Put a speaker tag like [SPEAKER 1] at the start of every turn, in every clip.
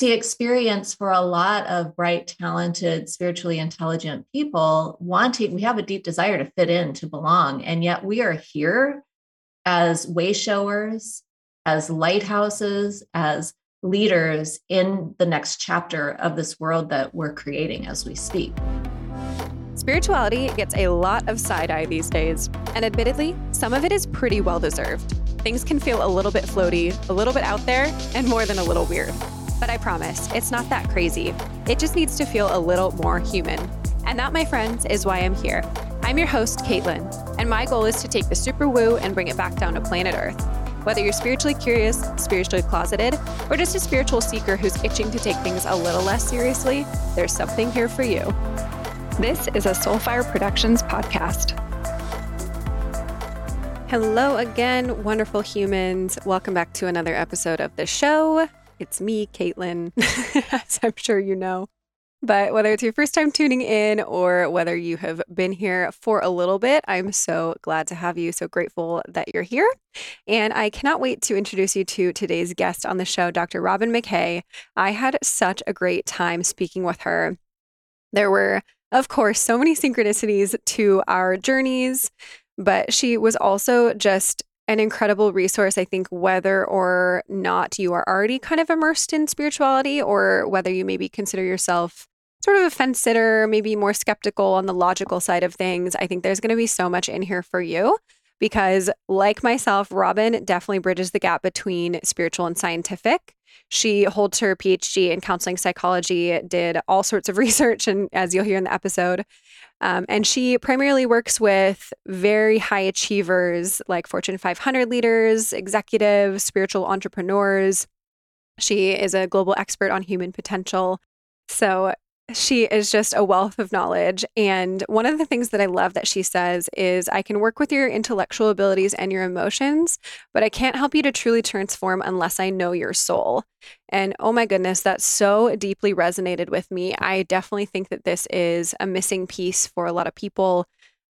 [SPEAKER 1] the experience for a lot of bright, talented, spiritually intelligent people wanting, we have a deep desire to fit in, to belong. And yet we are here as way showers, as lighthouses, as leaders in the next chapter of this world that we're creating as we speak.
[SPEAKER 2] Spirituality gets a lot of side eye these days, and admittedly, some of it is pretty well deserved. Things can feel a little bit floaty, a little bit out there, and more than a little weird. But I promise, it's not that crazy. It just needs to feel a little more human. And that, my friends, is why I'm here. I'm your host, Caitlin, and my goal is to take the super woo and bring it back down to planet Earth. Whether you're spiritually curious, spiritually closeted, or just a spiritual seeker who's itching to take things a little less seriously, there's something here for you. This is a Soulfire Productions podcast. Hello again, wonderful humans. Welcome back to another episode of the show. It's me, Caitlin, as I'm sure you know. But whether it's your first time tuning in or whether you have been here for a little bit, I'm so glad to have you. So grateful that you're here. And I cannot wait to introduce you to today's guest on the show, Dr. Robyn McKay. I had such a great time speaking with her. There were of course, so many synchronicities to our journeys, but she was also just an incredible resource. I think, whether or not you are already kind of immersed in spirituality, or whether you maybe consider yourself sort of a fence sitter, maybe more skeptical on the logical side of things, I think there's going to be so much in here for you because, like myself, Robyn definitely bridges the gap between spiritual and scientific. She holds her PhD in counseling psychology, did all sorts of research, and as you'll hear in the episode, um, and she primarily works with very high achievers like Fortune 500 leaders, executives, spiritual entrepreneurs. She is a global expert on human potential. So she is just a wealth of knowledge. And one of the things that I love that she says is I can work with your intellectual abilities and your emotions, but I can't help you to truly transform unless I know your soul. And oh my goodness, that so deeply resonated with me. I definitely think that this is a missing piece for a lot of people.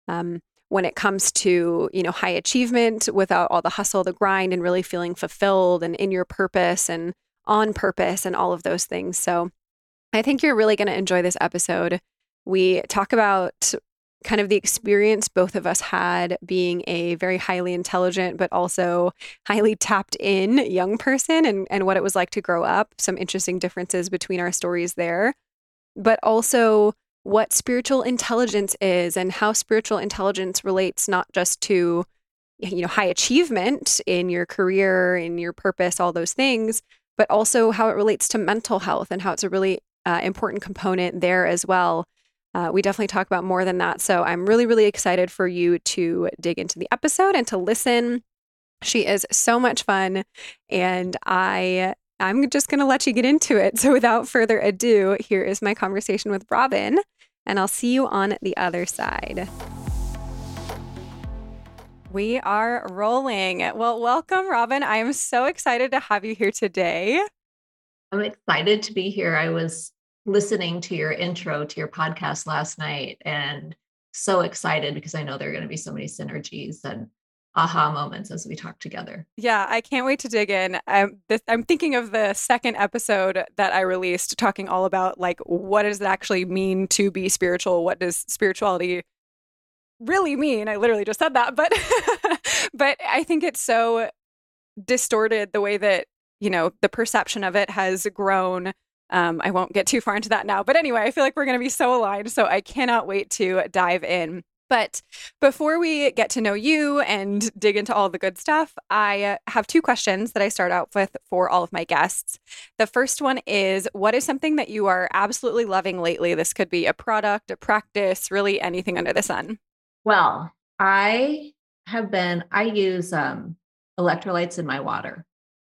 [SPEAKER 2] Um, when it comes to you know high achievement without all the hustle the grind and really feeling fulfilled and in your purpose and on purpose and all of those things so I think you're really going to enjoy this episode. We talk about kind of the experience both of us had being a very highly intelligent but also highly tapped in young person and, and what it was like to grow up some interesting differences between our stories there but also what spiritual intelligence is and how spiritual intelligence relates not just to you know high achievement in your career in your purpose all those things but also how it relates to mental health and how it's a really uh, important component there as well. Uh, we definitely talk about more than that. So I'm really, really excited for you to dig into the episode and to listen. She is so much fun, and I I'm just going to let you get into it. So without further ado, here is my conversation with Robyn, and I'll see you on the other side. We are rolling. Well, welcome, Robyn. I am so excited to have you here today.
[SPEAKER 1] I'm excited to be here. I was listening to your intro to your podcast last night and so excited because I know there are going to be so many synergies and aha moments as we talk together.
[SPEAKER 2] Yeah, I can't wait to dig in. I'm, this, I'm thinking of the second episode that I released talking all about like what does it actually mean to be spiritual? What does spirituality really mean? I literally just said that, but but I think it's so distorted the way that you know, the perception of it has grown. Um, I won't get too far into that now. But anyway, I feel like we're going to be so aligned. So I cannot wait to dive in. But before we get to know you and dig into all the good stuff, I have two questions that I start out with for all of my guests. The first one is What is something that you are absolutely loving lately? This could be a product, a practice, really anything under the sun.
[SPEAKER 1] Well, I have been, I use um, electrolytes in my water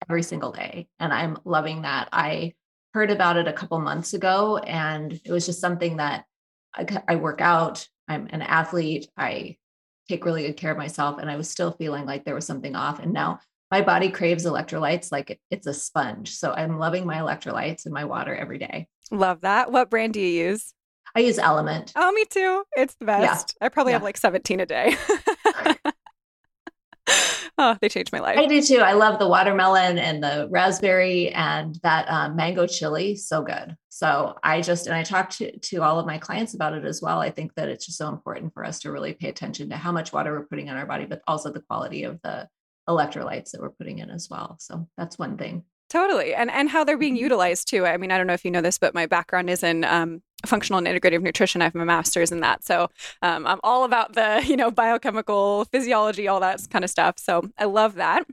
[SPEAKER 1] every single day. And I'm loving that. I heard about it a couple months ago, and it was just something that I, I work out. I'm an athlete. I take really good care of myself. And I was still feeling like there was something off. And now my body craves electrolytes like it, it's a sponge. So I'm loving my electrolytes and my water every day.
[SPEAKER 2] Love that. What brand do you use?
[SPEAKER 1] I use LMNT.
[SPEAKER 2] Oh, me too. It's the best. Yeah. I probably yeah. have like 17 a day. Oh, they changed my life.
[SPEAKER 1] I do too. I love the watermelon and the raspberry and that um, mango chili. So good. So I just, and I talked to, to all of my clients about it as well. I think that it's just so important for us to really pay attention to how much water we're putting in our body, but also the quality of the electrolytes that we're putting in as well. So that's one thing.
[SPEAKER 2] Totally. And and how they're being
[SPEAKER 1] Mm-hmm.
[SPEAKER 2] utilized too. I mean, I don't know if you know this, but my background is in um, functional and integrative nutrition. I have my master's in that. So um, I'm all about the, you know, biochemical physiology, all that kind of stuff. So I love that.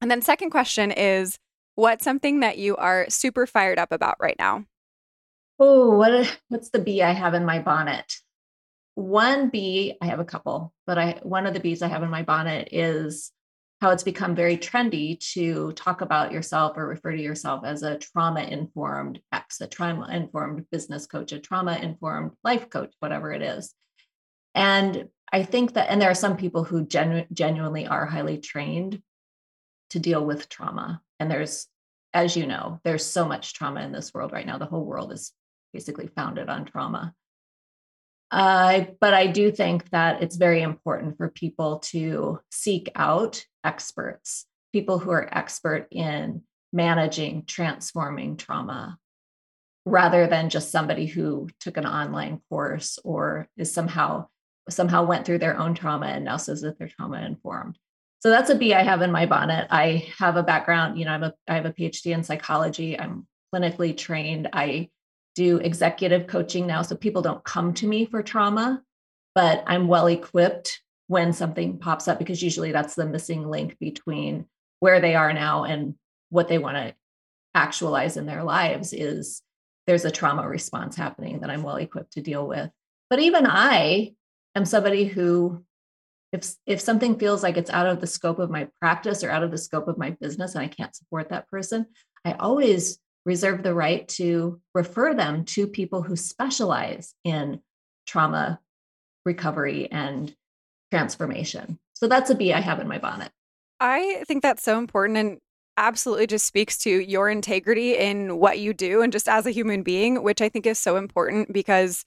[SPEAKER 2] And then second question is what's something that you are super fired up about right now?
[SPEAKER 1] Oh, what a, what's the bee I have in my bonnet? One bee, I have a couple, but I one of the bees I have in my bonnet is how it's become very trendy to talk about yourself or refer to yourself as a trauma informed ex, a trauma informed business coach, a trauma informed life coach, whatever it is. And I think that, and there are some people who genu- genuinely are highly trained to deal with trauma. And there's, as you know, there's so much trauma in this world right now. The whole world is basically founded on trauma. Uh, but I do think that it's very important for people to seek out experts, people who are expert in managing, transforming trauma, rather than just somebody who took an online course or is somehow somehow went through their own trauma and now says that they're trauma informed. So that's a bee I have in my bonnet. I have a background, you know, I'm a I have a PhD in psychology. I'm clinically trained. I do executive coaching now. So people don't come to me for trauma, but I'm well equipped when something pops up because usually that's the missing link between where they are now and what they want to actualize in their lives is there's a trauma response happening that I'm well equipped to deal with. But even I am somebody who if if something feels like it's out of the scope of my practice or out of the scope of my business and I can't support that person, I always reserve the right to refer them to people who specialize in trauma recovery and transformation. So that's a bee I have in my bonnet.
[SPEAKER 2] I think that's so important and absolutely just speaks to your integrity in what you do and just as a human being, which I think is so important because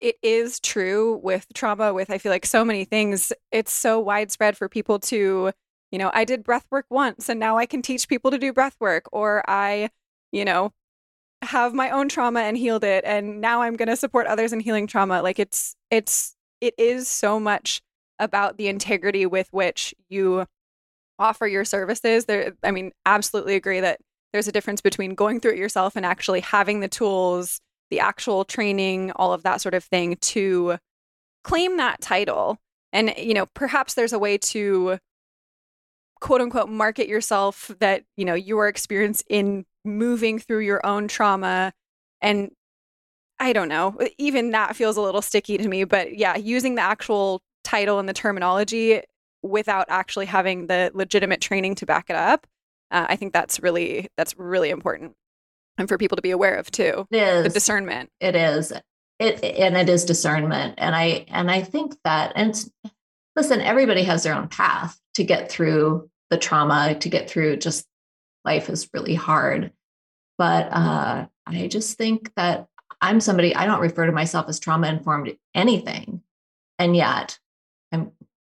[SPEAKER 2] it is true with trauma, with I feel like so many things. It's so widespread for people to, you know, I did breath work once and now I can teach people to do breath work, or I, you know, have my own trauma and healed it and now I'm going to support others in healing trauma. Like it's, it's, it is so much about the integrity with which you offer your services there i mean absolutely agree that there's a difference between going through it yourself and actually having the tools the actual training all of that sort of thing to claim that title and you know perhaps there's a way to quote unquote market yourself that you know your experience in moving through your own trauma. And i don't know even that feels a little sticky to me but yeah using the actual title and the terminology without actually having the legitimate training to back it up uh, i think that's really that's really important and for people to be aware of too.
[SPEAKER 1] It is.
[SPEAKER 2] The discernment.
[SPEAKER 1] It is. It and it is discernment. And i and i think that and listen everybody has their own path to get through the trauma to get through just life is really hard but uh i just think that i'm somebody i don't refer to myself as trauma informed anything and yet i'm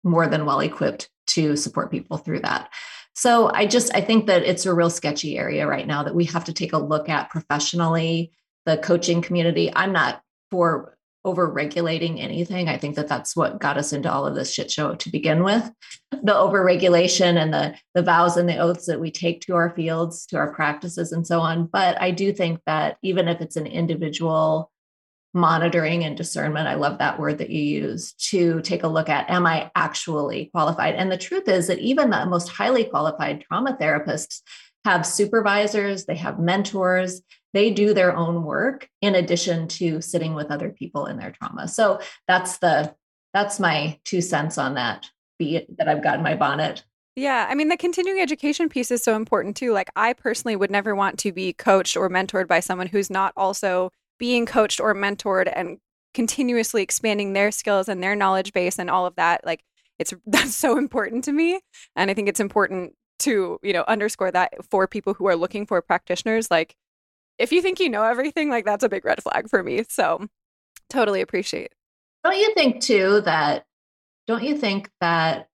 [SPEAKER 1] more than well equipped to support people through that so i just i think that it's a real sketchy area right now that we have to take a look at professionally the coaching community. I'm not for over regulating anything. I think that that's what got us into all of this shit show to begin with. The over regulation and the the vows and the oaths that we take to our fields, to our practices and so on. But I do think that even if it's an individual monitoring and discernment, I love that word that you use to take a look at am I actually qualified? And the truth is that even the most highly qualified trauma therapists have supervisors, they have mentors, they do their own work in addition to sitting with other people in their trauma. So that's the that's my two cents on that be it that I've got in my bonnet.
[SPEAKER 2] Yeah, I mean, the continuing education piece is so important too. Like, I personally would never want to be coached or mentored by someone who's not also being coached or mentored and continuously expanding their skills and their knowledge base and all of that. Like, it's that's so important to me. And I think it's important to, you know, underscore that for people who are looking for practitioners. Like, if you think you know everything, like, that's a big red flag for me. So, totally appreciate.
[SPEAKER 1] Don't you think too that don't you think that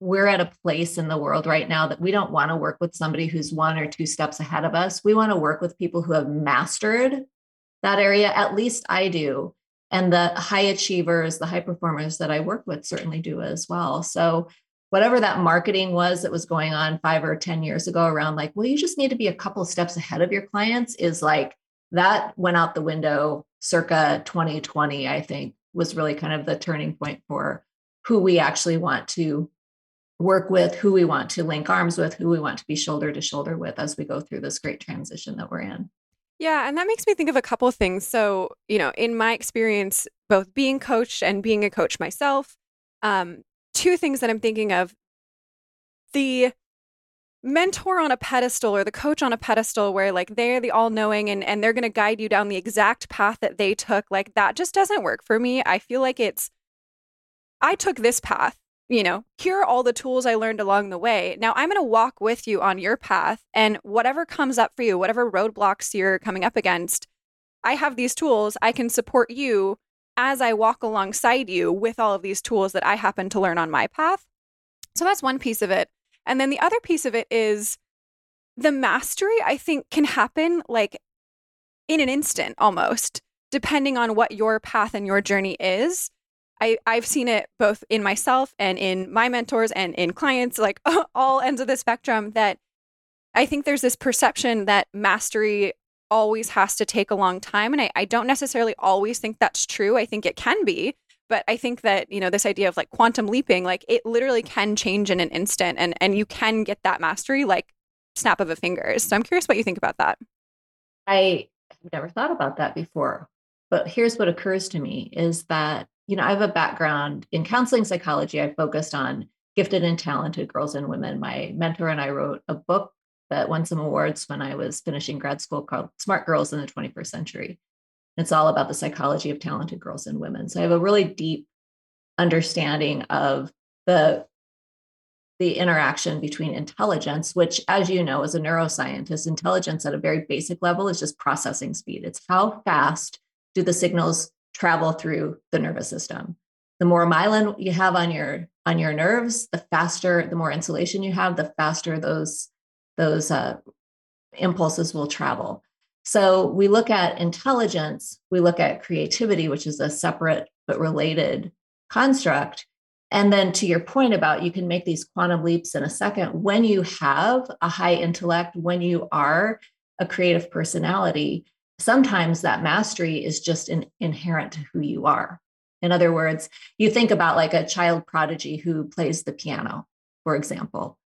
[SPEAKER 1] we're at a place in the world right now that we don't want to work with somebody who's one or two steps ahead of us. We want to work with people who have mastered that area. At least I do. And the high achievers, the high performers that I work with certainly do as well. So, whatever that marketing was that was going on five or 10 years ago around like, well, you just need to be a couple steps ahead of your clients is like that went out the window circa 2020, I think was really kind of the turning point for who we actually want to work with, who we want to link arms with, who we want to be shoulder to shoulder with as we go through this great transition that we're in.
[SPEAKER 2] Yeah, and that makes me think of a couple of things. So, you know, in my experience, both being coached and being a coach myself, um, two things that I'm thinking of. The mentor on a pedestal or the coach on a pedestal where like they're the all-knowing and and they're going to guide you down the exact path that they took like that just doesn't work for me. I feel like it's i took this path you know here are all the tools i learned along the way. Now i'm going to walk with you on your path and whatever comes up for you whatever roadblocks you're coming up against i have these tools. I can support you as i walk alongside you with all of these tools that i happen to learn on my path so that's one piece of it and then the other piece of it is the mastery, I think, can happen like in an instant almost, depending on what your path and your journey is. I, I've seen it both in myself and in my mentors and in clients, like all ends of the spectrum, that I think there's this perception that mastery always has to take a long time. And I, I don't necessarily always think that's true. I think it can be, but i think that you know this idea of like quantum leaping like it literally can change in an instant and and you can get that mastery like snap of a finger. so i'm curious what you think about that
[SPEAKER 1] i have never thought about that before but here's what occurs to me is that you know i have a background in counseling psychology i focused on gifted and talented girls and women my mentor and i wrote a book that won some awards when i was finishing grad school called smart girls in the 21st century it's all about the psychology of talented girls and women. So I have a really deep understanding of the the interaction between intelligence, which, as you know, as a neuroscientist, intelligence at a very basic level is just processing speed. It's how fast do the signals travel through the nervous system. The more myelin you have on your on your nerves, the faster, the more insulation you have, the faster those those uh, impulses will travel. So we look at intelligence, we look at creativity, which is a separate but related construct. And then to your point about you can make these quantum leaps in a second, when you have a high intellect, when you are a creative personality, sometimes that mastery is just an inherent to who you are. In other words, you think about like a child prodigy who plays the piano, for example,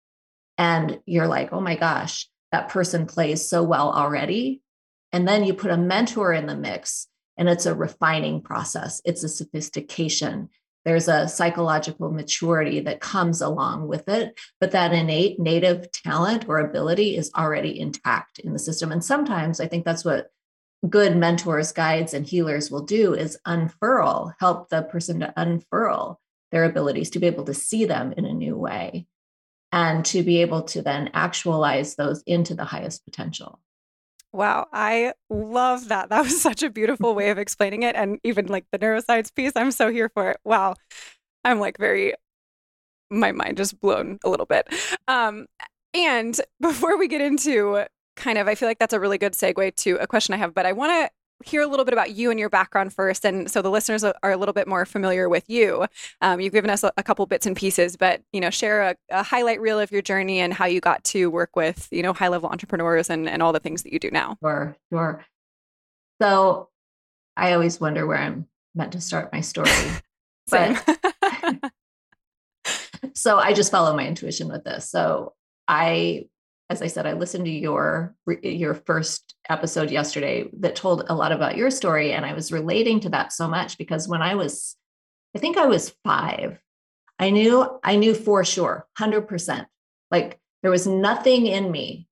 [SPEAKER 1] and you're like, oh my gosh, that person plays so well already. And then you put a mentor in the mix, and it's a refining process, it's a sophistication. There's a psychological maturity that comes along with it, but that innate native talent or ability is already intact in the system. And sometimes I think that's what good mentors, guides, and healers will do is unfurl, help the person to unfurl their abilities to be able to see them in a new way and to be able to then actualize those into the highest potential.
[SPEAKER 2] Wow, I love that. That was such a beautiful way of explaining it. And even like the neuroscience piece, I'm so here for it. Wow. I'm like very, my mind just blown a little bit. Um, and before we get into kind of, I feel like that's a really good segue to a question I have, but I want to hear a little bit about you and your background first, and so the listeners are a little bit more familiar with you. Um, you've given us a, a, couple bits and pieces, but you know, share a, a, highlight reel of your journey and how you got to work with you know high level entrepreneurs and and all the things that you do now.
[SPEAKER 1] Sure, sure. So I always wonder where I'm meant to start my story, but so I just follow my intuition with this. So I as I said, I listened to your your first episode yesterday that told a lot about your story, and I was relating to that so much because when I was, I think I was five, I knew I knew for sure, hundred percent, like there was nothing in me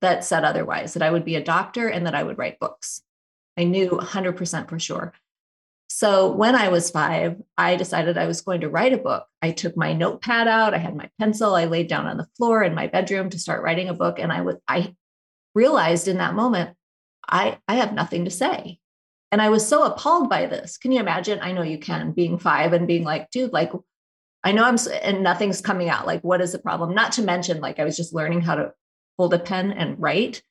[SPEAKER 1] that said otherwise that I would be a doctor and that I would write books. I knew 100% for sure. So when I was five, I decided I was going to write a book. I took my notepad out, I had my pencil, I laid down on the floor in my bedroom to start writing a book. And I would I realized in that moment, I, I have nothing to say. And I was so appalled by this. Can you imagine? I know you can being five and being like, dude, like, I know I'm, and nothing's coming out. Like, what is the problem? Not to mention, like, I was just learning how to hold a pen and write.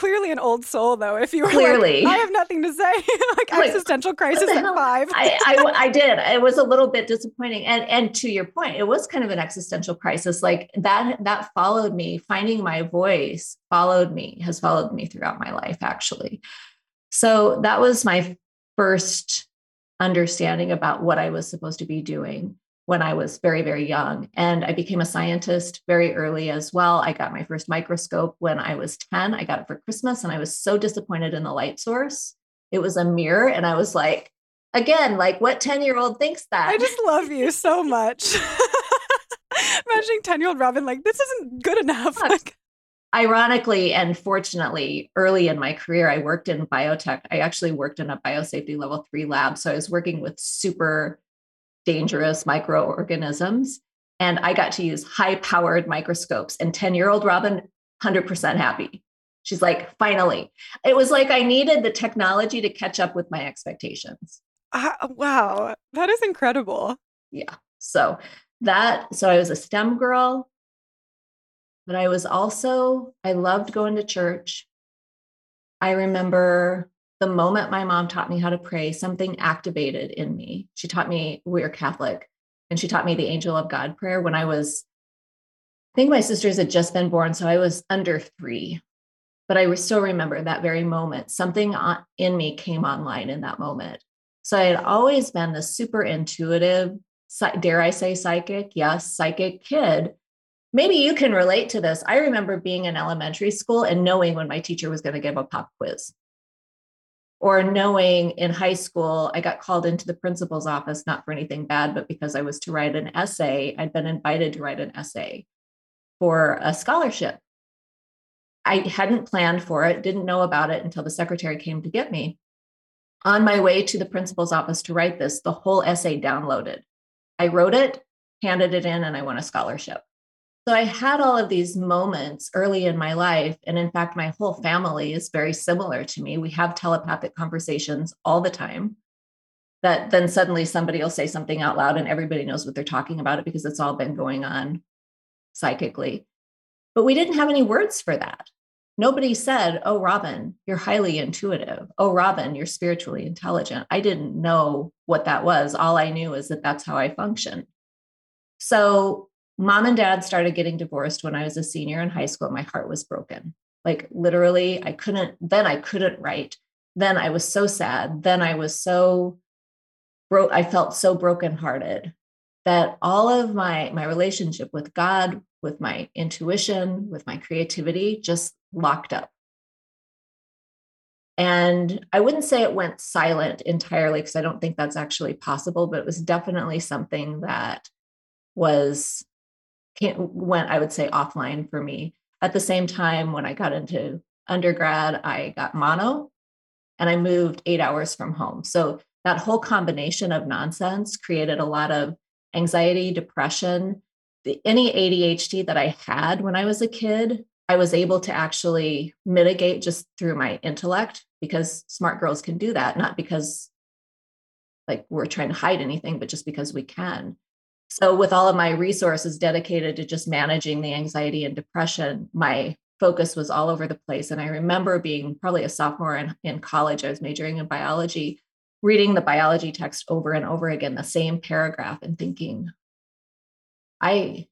[SPEAKER 2] Clearly an old soul, though. If you were
[SPEAKER 1] clearly,
[SPEAKER 2] like, I have nothing to say, like, like existential crisis at five.
[SPEAKER 1] I, I, I did. It was a little bit disappointing, and and to your point, it was kind of an existential crisis. Like that that followed me. Finding my voice followed me. Has followed me throughout my life, actually. So that was my first understanding about what I was supposed to be doing when I was very, very young. And I became a scientist very early as well. I got my first microscope when I was 10. I got it for Christmas and I was so disappointed in the light source. It was a mirror. And I was like, again, like what 10 year old thinks that?
[SPEAKER 2] I just love you so much. Imagining 10 year old Robyn, like, this isn't good enough. Like,
[SPEAKER 1] ironically and fortunately early in my career i worked in biotech i actually worked in a biosafety level 3 lab so i was working with super dangerous microorganisms. And I got to use high powered microscopes. And 10 year old Robyn, 100% happy. She's like, finally. It was like I needed the technology to catch up with my expectations.
[SPEAKER 2] Uh, wow. That is incredible.
[SPEAKER 1] Yeah. So that, so I was a STEM girl, but I was also, I loved going to church. I remember the moment my mom taught me how to pray, something activated in me. She taught me, we're Catholic, and she taught me the angel of God prayer when I was, I think my sisters had just been born, so I was under three. But I still remember that very moment. Something in me came online in that moment. So I had always been the super intuitive, dare I say psychic? Yes, psychic kid. Maybe you can relate to this. I remember being in elementary school and knowing when my teacher was going to give a pop quiz or knowing in high school, I got called into the principal's office, not for anything bad, but because I was to write an essay. I'd been invited to write an essay for a scholarship. I hadn't planned for it, didn't know about it until the secretary came to get me. On my way to the principal's office to write this, the whole essay downloaded. I wrote it, handed it in, and I won a scholarship. So I had all of these moments early in my life. And in fact, my whole family is very similar to me. We have telepathic conversations all the time. That then suddenly somebody will say something out loud and everybody knows what they're talking about it because it's all been going on psychically. But we didn't have any words for that. Nobody said, Oh, Robyn, you're highly intuitive. Oh, Robyn, you're spiritually intelligent. I didn't know what that was. All I knew is that that's how I function. So mom and dad started getting divorced when I was a senior in high school. My heart was broken. Like literally, I couldn't, then I couldn't write. Then I was so sad. Then I was so broke. I felt so brokenhearted that all of my my relationship with God, with my intuition, with my creativity just locked up. And I wouldn't say it went silent entirely because I don't think that's actually possible, but it was definitely something that was went, I would say, offline for me. At the same time, when I got into undergrad, I got mono and I moved eight hours from home. So that whole combination of nonsense created a lot of anxiety, depression. The, any ADHD that I had when I was a kid, I was able to actually mitigate just through my intellect because smart girls can do that, not because like we're trying to hide anything, but just because we can. So, with all of my resources dedicated to just managing the anxiety and depression, my focus was all over the place. And I remember being probably a sophomore in, in college, I was majoring in biology, reading the biology text over and over again, the same paragraph, and thinking, I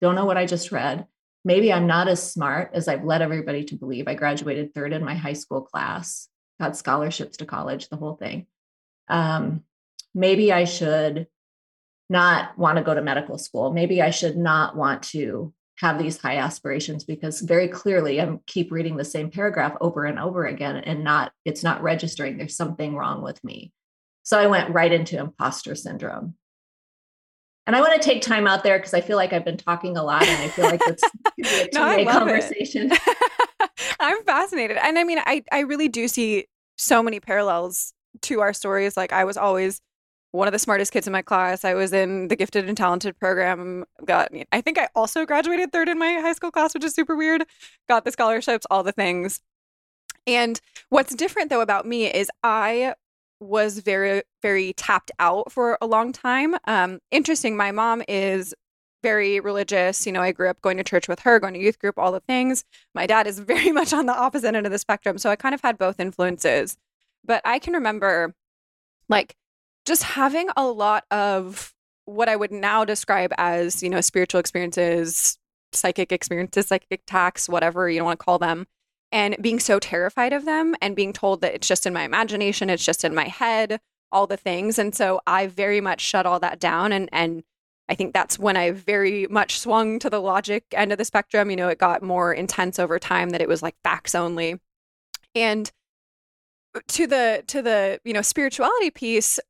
[SPEAKER 1] don't know what I just read. Maybe I'm not as smart as I've led everybody to believe. I graduated third in my high school class, got scholarships to college, the whole thing. Um, maybe I should not want to go to medical school. Maybe I should not want to have these high aspirations because very clearly I keep reading the same paragraph over and over again and not it's not registering there's something wrong with me. So I went right into imposter syndrome. And I want to take time out there because I feel like I've been talking a lot and I feel like it's a two-way no, conversation.
[SPEAKER 2] I'm fascinated. And I mean, I, I really do see so many parallels to our stories. Like I was always one of the smartest kids in my class. I was in the gifted and talented program. Got I think I also graduated third in my high school class, which is super weird. Got the scholarships, all the things. And what's different though about me is I was very, very tapped out for a long time. Um, interesting. My mom is very religious. You know, I grew up going to church with her, going to youth group, all the things. My dad is very much on the opposite end of the spectrum. So I kind of had both influences. But I can remember like just having a lot of what I would now describe as, you know, spiritual experiences, psychic experiences, psychic attacks, whatever you want to call them, and being so terrified of them and being told that it's just in my imagination, it's just in my head, all the things. And so I very much shut all that down and and I think that's when I very much swung to the logic end of the spectrum. You know, it got more intense over time that it was like facts only. And uh, to the to the, you know, spirituality piece,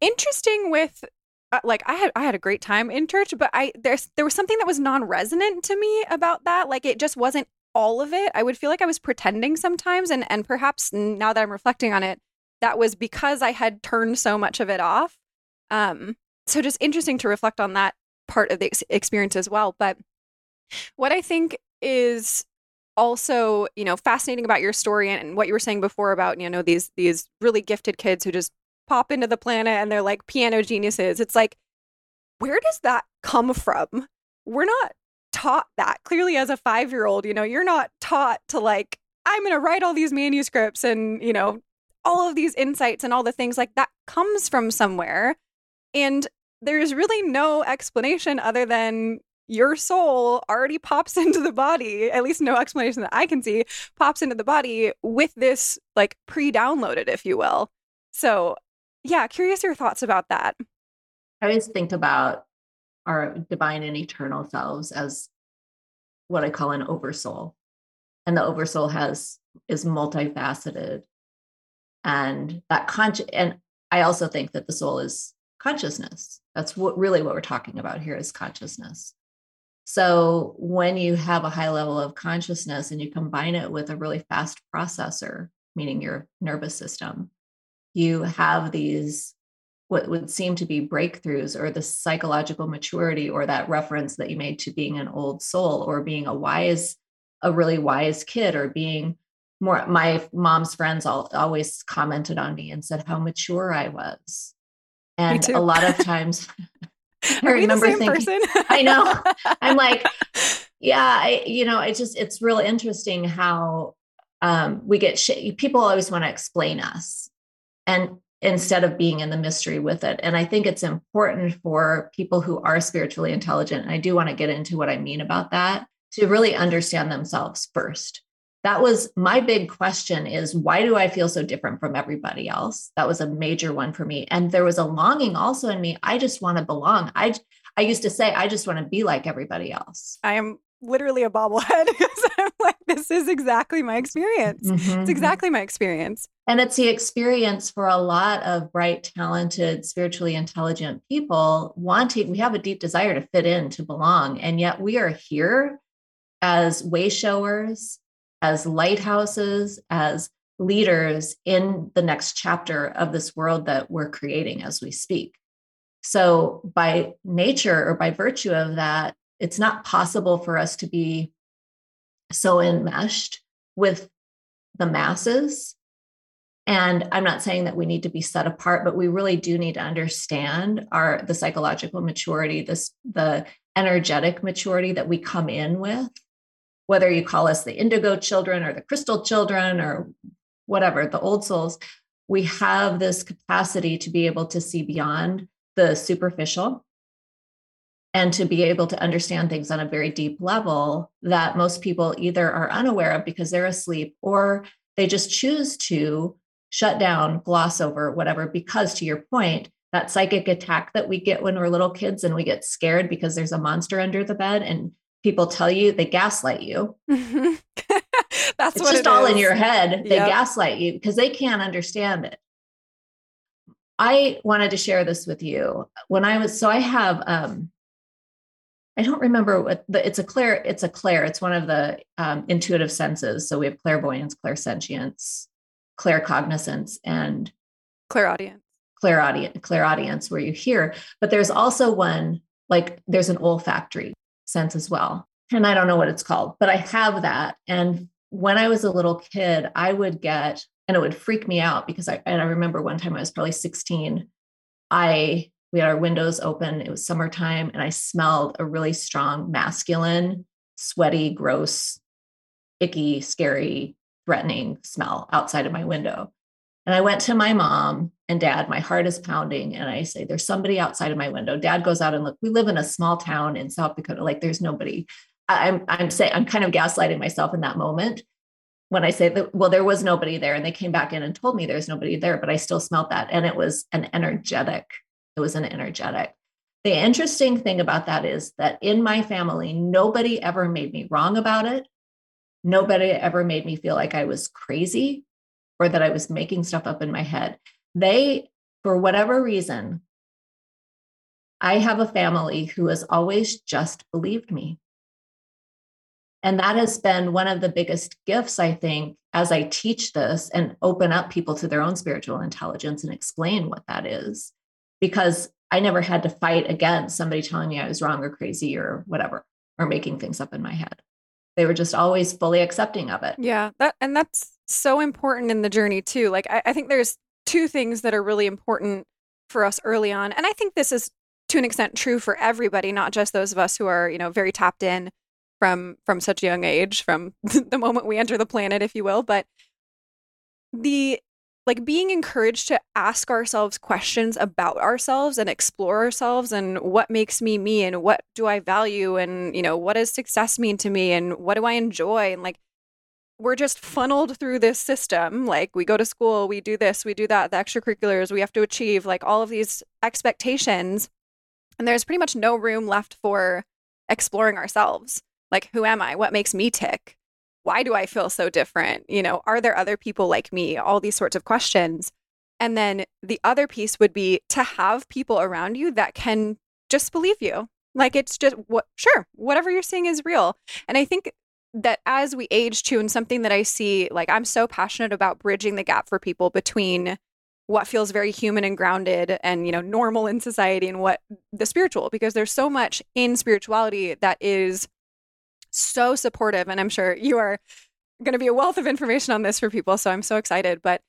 [SPEAKER 2] interesting with uh, like I had I had a great time in church, but I there's there was something that was non-resonant to me about that. Like it just wasn't all of it. I would feel like I was pretending sometimes and and perhaps now that I'm reflecting on it, that was because I had turned so much of it off. Um so just interesting to reflect on that part of the ex- experience as well. But what I think is also, you know, fascinating about your story and, and what you were saying before about, you know, these these really gifted kids who just pop into the planet and they're like piano geniuses. It's like, where does that come from? We're not taught that. Clearly, as a five year old, you know, you're not taught to like, I'm going to write all these manuscripts and, you know, all of these insights and all the things like that comes from somewhere. And there's really no explanation other than your soul already pops into the body, at least no explanation that I can see, pops into the body with this like pre downloaded, if you will. So, yeah, curious your thoughts about that.
[SPEAKER 1] I always think about our divine and eternal selves as what I call an oversoul. And the oversoul has is multifaceted. And that conscious and I also think that the soul is consciousness. That's what really what we're talking about here is consciousness. So when you have a high level of consciousness and you combine it with a really fast processor, meaning your nervous system, you have these what would seem to be breakthroughs or the psychological maturity or that reference that you made to being an old soul or being a wise a really wise kid or being more my mom's friends all, always commented on me and said how mature i was. And a lot of times
[SPEAKER 2] I remember thinking,
[SPEAKER 1] I know. I'm like, yeah, I, you know, it just, it's really interesting how um, we get sh- people always want to explain us and instead of being in the mystery with it. And I think it's important for people who are spiritually intelligent. And I do want to get into what I mean about that to really understand themselves first that was my big question is why do i feel so different from everybody else that was a major one for me and there was a longing also in me i just want to belong i i used to say i just want to be like everybody else
[SPEAKER 2] i am literally a bobblehead because i'm like this is exactly my experience mm-hmm. it's exactly my experience
[SPEAKER 1] and it's the experience for a lot of bright talented spiritually intelligent people wanting we have a deep desire to fit in to belong and yet we are here as way showers as lighthouses, as leaders in the next chapter of this world that we're creating as we speak. So, by nature or by virtue of that, it's not possible for us to be so enmeshed with the masses. And I'm not saying that we need to be set apart, but we really do need to understand our the psychological maturity, this the energetic maturity that we come in with whether you call us the indigo children or the crystal children or whatever, the old souls, we have this capacity to be able to see beyond the superficial and to be able to understand things on a very deep level that most people either are unaware of because they're asleep or they just choose to shut down, gloss over, whatever, because to your point, that psychic attack that we get when we're little kids and we get scared because there's a monster under the bed and people tell you they gaslight you.
[SPEAKER 2] That's
[SPEAKER 1] it's just it all in your head. They yep. gaslight you because they can't understand it. I wanted to share this with you. When i was so i have um i don't remember what the it's a clair it's a clair it's one of the um, intuitive senses so we have clairvoyance clairsentience claircognizance and
[SPEAKER 2] clairaudience
[SPEAKER 1] clairaudience clairaudience where you hear but there's also one like there's an olfactory sense as well. And I don't know what it's called, but I have that. And when I was a little kid, I would get and it would freak me out because I and I remember one time I was probably 16. I we had our windows open. It was summertime, and I smelled a really strong masculine, sweaty, gross, icky, scary, threatening smell outside of my window. And I went to my mom and dad, my heart is pounding. And I say, There's somebody outside of my window. Dad goes out and look, we live in a small town in South Dakota. Like there's nobody. I'm I'm saying I'm kind of gaslighting myself in that moment when I say that, well, there was nobody there. And they came back in and told me there's nobody there, but I still smelled that. And it was an energetic, it was an energetic. The interesting thing about that is that in my family, nobody ever made me wrong about it. Nobody ever made me feel like I was crazy or that I was making stuff up in my head. They, for whatever reason, I have a family who has always just believed me. And that has been one of the biggest gifts, I think, as I teach this and open up people to their own spiritual intelligence and explain what that is. Because I never had to fight against somebody telling me I was wrong or crazy or whatever, or making things up in my head. They were just always fully accepting of it.
[SPEAKER 2] Yeah. That and that's so important in the journey too. Like I, I think there's two things that are really important for us early on. And I think this is to an extent true for everybody, not just those of us who are, you know, very tapped in from from such a young age from the moment we enter the planet if you will but the like being encouraged to ask ourselves questions about ourselves and explore ourselves and what makes me me and what do I value and you know what does success mean to me and what do I enjoy and like we're just funneled through this system like we go to school we do this we do that the extracurriculars we have to achieve like all of these expectations and there's pretty much no room left for exploring ourselves like, who am I? What makes me tick? Why do I feel so different? You know, are there other people like me? All these sorts of questions. And then the other piece would be to have people around you that can just believe you. Like it's just what sure, whatever you're seeing is real. And I think that as we age too, and something that I see, like I'm so passionate about bridging the gap for people between what feels very human and grounded and you know normal in society and what the spiritual because there's so much in spirituality that is so supportive. And I'm sure you are going to be a wealth of information on this for people. So I'm so excited. But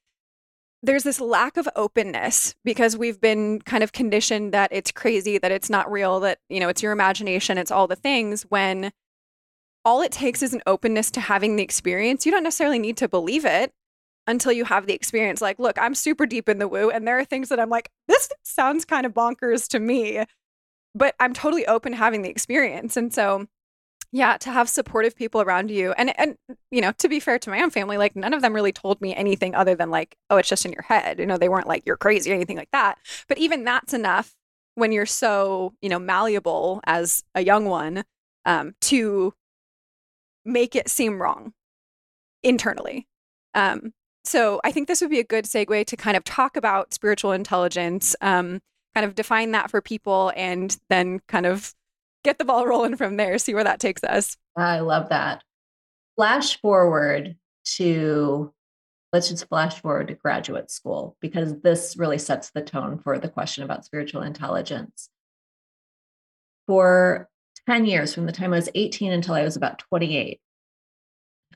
[SPEAKER 2] there's this lack of openness because we've been kind of conditioned that it's crazy, that it's not real, that, you know, it's your imagination, it's all the things when all it takes is an openness to having the experience. You don't necessarily need to believe it until you have the experience. Like, look, I'm super deep in the woo, and there are things that I'm like, this sounds kind of bonkers to me, but I'm totally open to having the experience. And so yeah to have supportive people around you and and you know to be fair to my own family like none of them really told me anything other than like oh it's just in your head. You know they weren't like you're crazy or anything like that but even that's enough when you're so you know malleable as a young one um, to make it seem wrong internally um, so i think this would be a good segue to kind of talk about spiritual intelligence um, kind of define that for people and then kind of get the ball rolling from there, see where that takes us.
[SPEAKER 1] I love that. Flash forward to, let's just flash forward to graduate school because this really sets the tone for the question about spiritual intelligence. For 10 years, from the time I was 18 until I was about 28,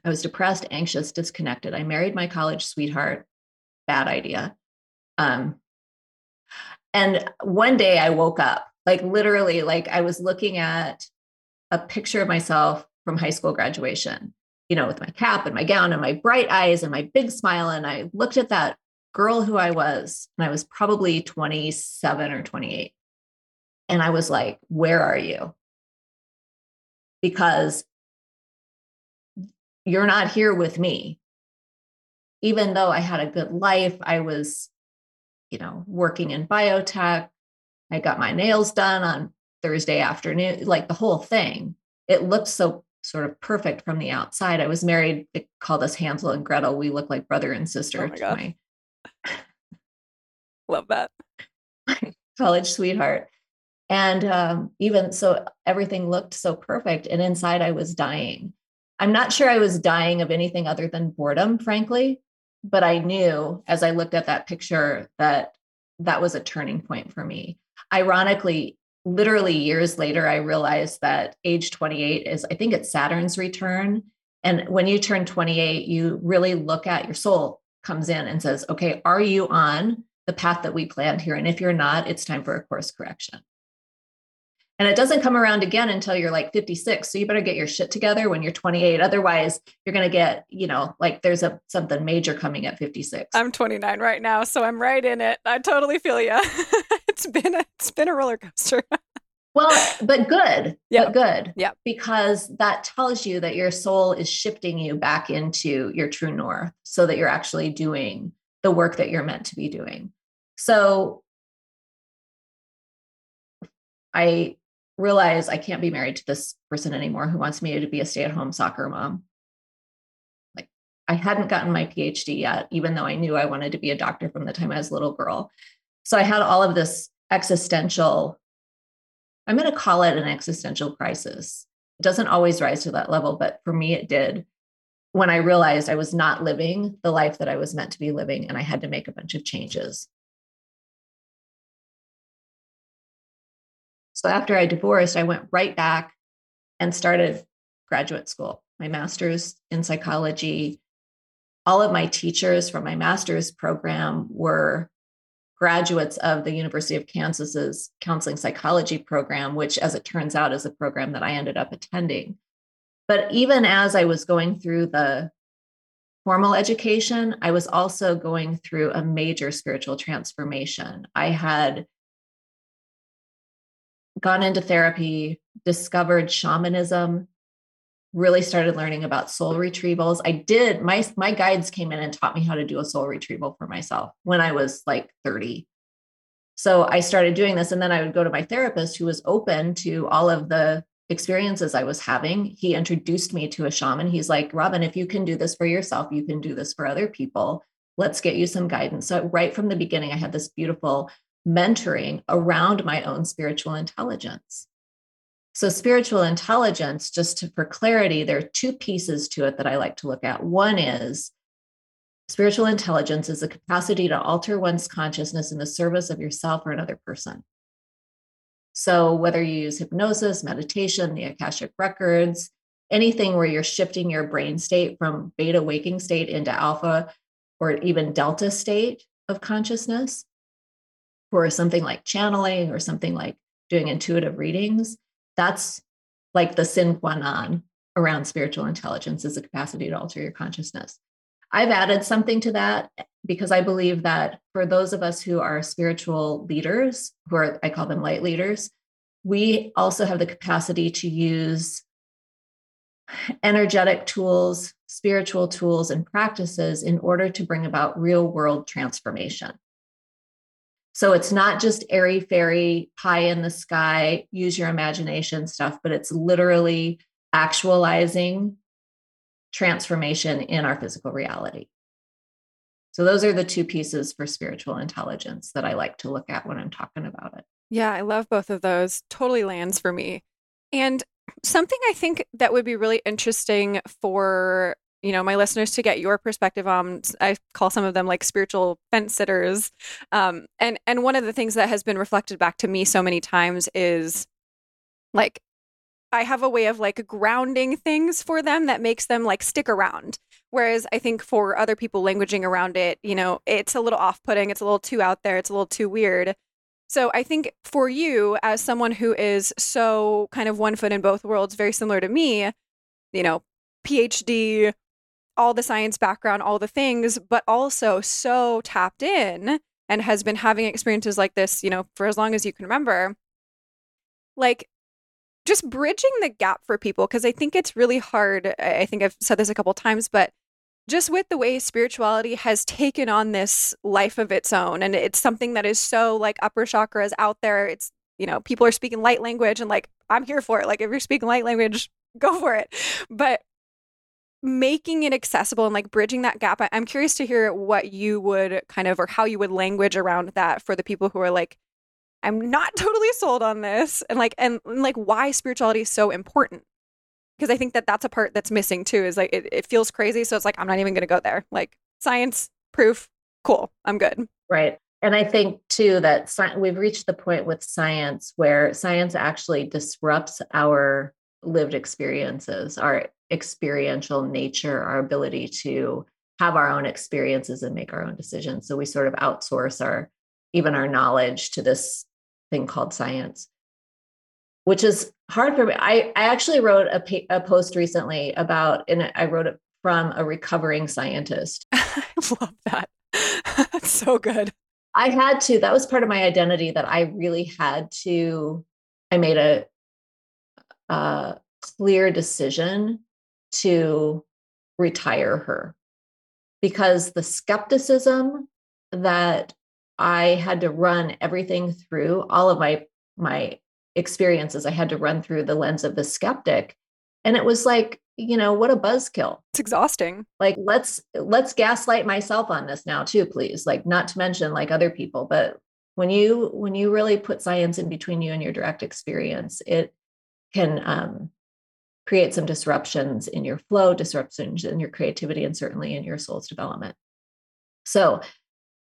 [SPEAKER 1] I was depressed, anxious, disconnected. I married my college sweetheart. Bad idea. Um, and one day I woke up like literally like i was looking at a picture of myself from high school graduation you know with my cap and my gown and my bright eyes and my big smile and i looked at that girl who i was and i was probably 27 or 28 and i was like where are you? Because you're not here with me. Even though i had a good life i was you know working in biotech I got my nails done on Thursday afternoon, like the whole thing. It looked so sort of perfect from the outside. I was married, they called us Hansel and Gretel. We look like brother and sister oh my to my
[SPEAKER 2] love that.
[SPEAKER 1] college sweetheart. And um, even so, everything looked so perfect. And inside, I was dying. I'm not sure I was dying of anything other than boredom, frankly. But I knew as I looked at that picture that that was a turning point for me ironically, literally years later, I realized that age 28 is, I think it's Saturn's return. And when you turn 28, you really look at your soul comes in and says, okay, are you on the path that we planned here? And if you're not, it's time for a course correction. And it doesn't come around again until you're like 56. So you better get your shit together when you're 28. Otherwise, you're going to get, you know, like there's a something major coming at 56.
[SPEAKER 2] I'm 29 right now, so I'm right in it. I totally feel you. it's been a, it's been a roller coaster.
[SPEAKER 1] well, but good.
[SPEAKER 2] Yeah.
[SPEAKER 1] But good.
[SPEAKER 2] Yeah.
[SPEAKER 1] Because that tells you that your soul is shifting you back into your true north so that you're actually doing the work that you're meant to be doing. So I realize I can't be married to this person anymore who wants me to be a stay at home soccer mom. Like I hadn't gotten my PhD yet, even though I knew I wanted to be a doctor from the time I was a little girl. So I had all of this existential, I'm going to call it an existential crisis. It doesn't always rise to that level, but for me, it did when I realized I was not living the life that I was meant to be living and I had to make a bunch of changes. So after I divorced, I went right back and started graduate school, my master's in psychology. All of my teachers from my master's program were graduates of the University of Kansas's counseling psychology program, which, as it turns out, is a program that I ended up attending. But even as I was going through the formal education, I was also going through a major spiritual transformation. I had gone into therapy, discovered shamanism, really started learning about soul retrievals. I did my my guides came in and taught me how to do a soul retrieval for myself when I was like 30. So I started doing this and then I would go to my therapist who was open to all of the experiences I was having. He introduced me to a shaman. He's like, "Robyn, if you can do this for yourself, you can do this for other people. Let's get you some guidance." So right from the beginning I had this beautiful mentoring around my own spiritual intelligence. So, spiritual intelligence, just to, for clarity, there are two pieces to it that I like to look at. One is spiritual intelligence is the capacity to alter one's consciousness in the service of yourself or another person. So, whether you use hypnosis, meditation, the Akashic records, anything where you're shifting your brain state from beta waking state into alpha or even delta state of consciousness, or something like channeling or something like doing intuitive readings, that's like the sine qua non around spiritual intelligence is the capacity to alter your consciousness. I've added something to that because I believe that for those of us who are spiritual leaders, who are, I call them light leaders, we also have the capacity to use energetic tools, spiritual tools, and practices in order to bring about real world transformation. So it's not just airy fairy, pie in the sky, use your imagination stuff, but it's literally actualizing transformation in our physical reality. So those are the two pieces for spiritual intelligence that I like to look at when I'm talking about it.
[SPEAKER 2] Yeah, I love both of those. Totally lands for me. And something I think that would be really interesting for you know my listeners to get your perspective on i call some of them like spiritual fence sitters. Um, and and one of the things that has been reflected back to me so many times is like i have a way of like grounding things for them that makes them like stick around. Whereas i think for other people languaging around it you know it's a little off-putting it's a little too out there it's a little too weird. So I think for you, as someone who is so kind of one foot in both worlds, very similar to me, you know, PhD, all the science background, all the things, but also so tapped in and has been having experiences like this, you know, for as long as you can remember. Like just bridging the gap for people because I think it's really hard. I think I've said this a couple times, but just with the way spirituality has taken on this life of its own and it's something that is so like upper chakras out there. It's, you know, people are speaking light language and like I'm here for it. Like if you're speaking light language, go for it. But making it accessible and like bridging that gap i'm curious to hear what you would kind of or how you would language around that for the people who are like i'm not totally sold on this and like and, and like why spirituality is so important. Because i think that that's a part that's missing too is like it, it feels crazy so it's like i'm not even going to go there. Like science proof cool i'm good.
[SPEAKER 1] Right and i think too that sci- we've reached the point with science where science actually disrupts our lived experiences our experiential nature, our ability to have our own experiences and make our own decisions. So we sort of outsource our even our knowledge to this thing called science, which is hard for me. I, I actually wrote a, a post recently about, and I wrote it from a recovering scientist.
[SPEAKER 2] I love that. That's so good.
[SPEAKER 1] I had to, that was part of my identity that I really had to, I made a, a clear decision to retire her because the skepticism that I had to run everything through, all of my my experiences, I had to run through the lens of the skeptic. And it was like, you know, what a buzzkill.
[SPEAKER 2] It's exhausting.
[SPEAKER 1] Like let's let's gaslight myself on this now too, please. Like not to mention like other people, but when you when you really put science in between you and your direct experience, it can um create some disruptions in your flow, disruptions in your creativity, and certainly in your soul's development. So,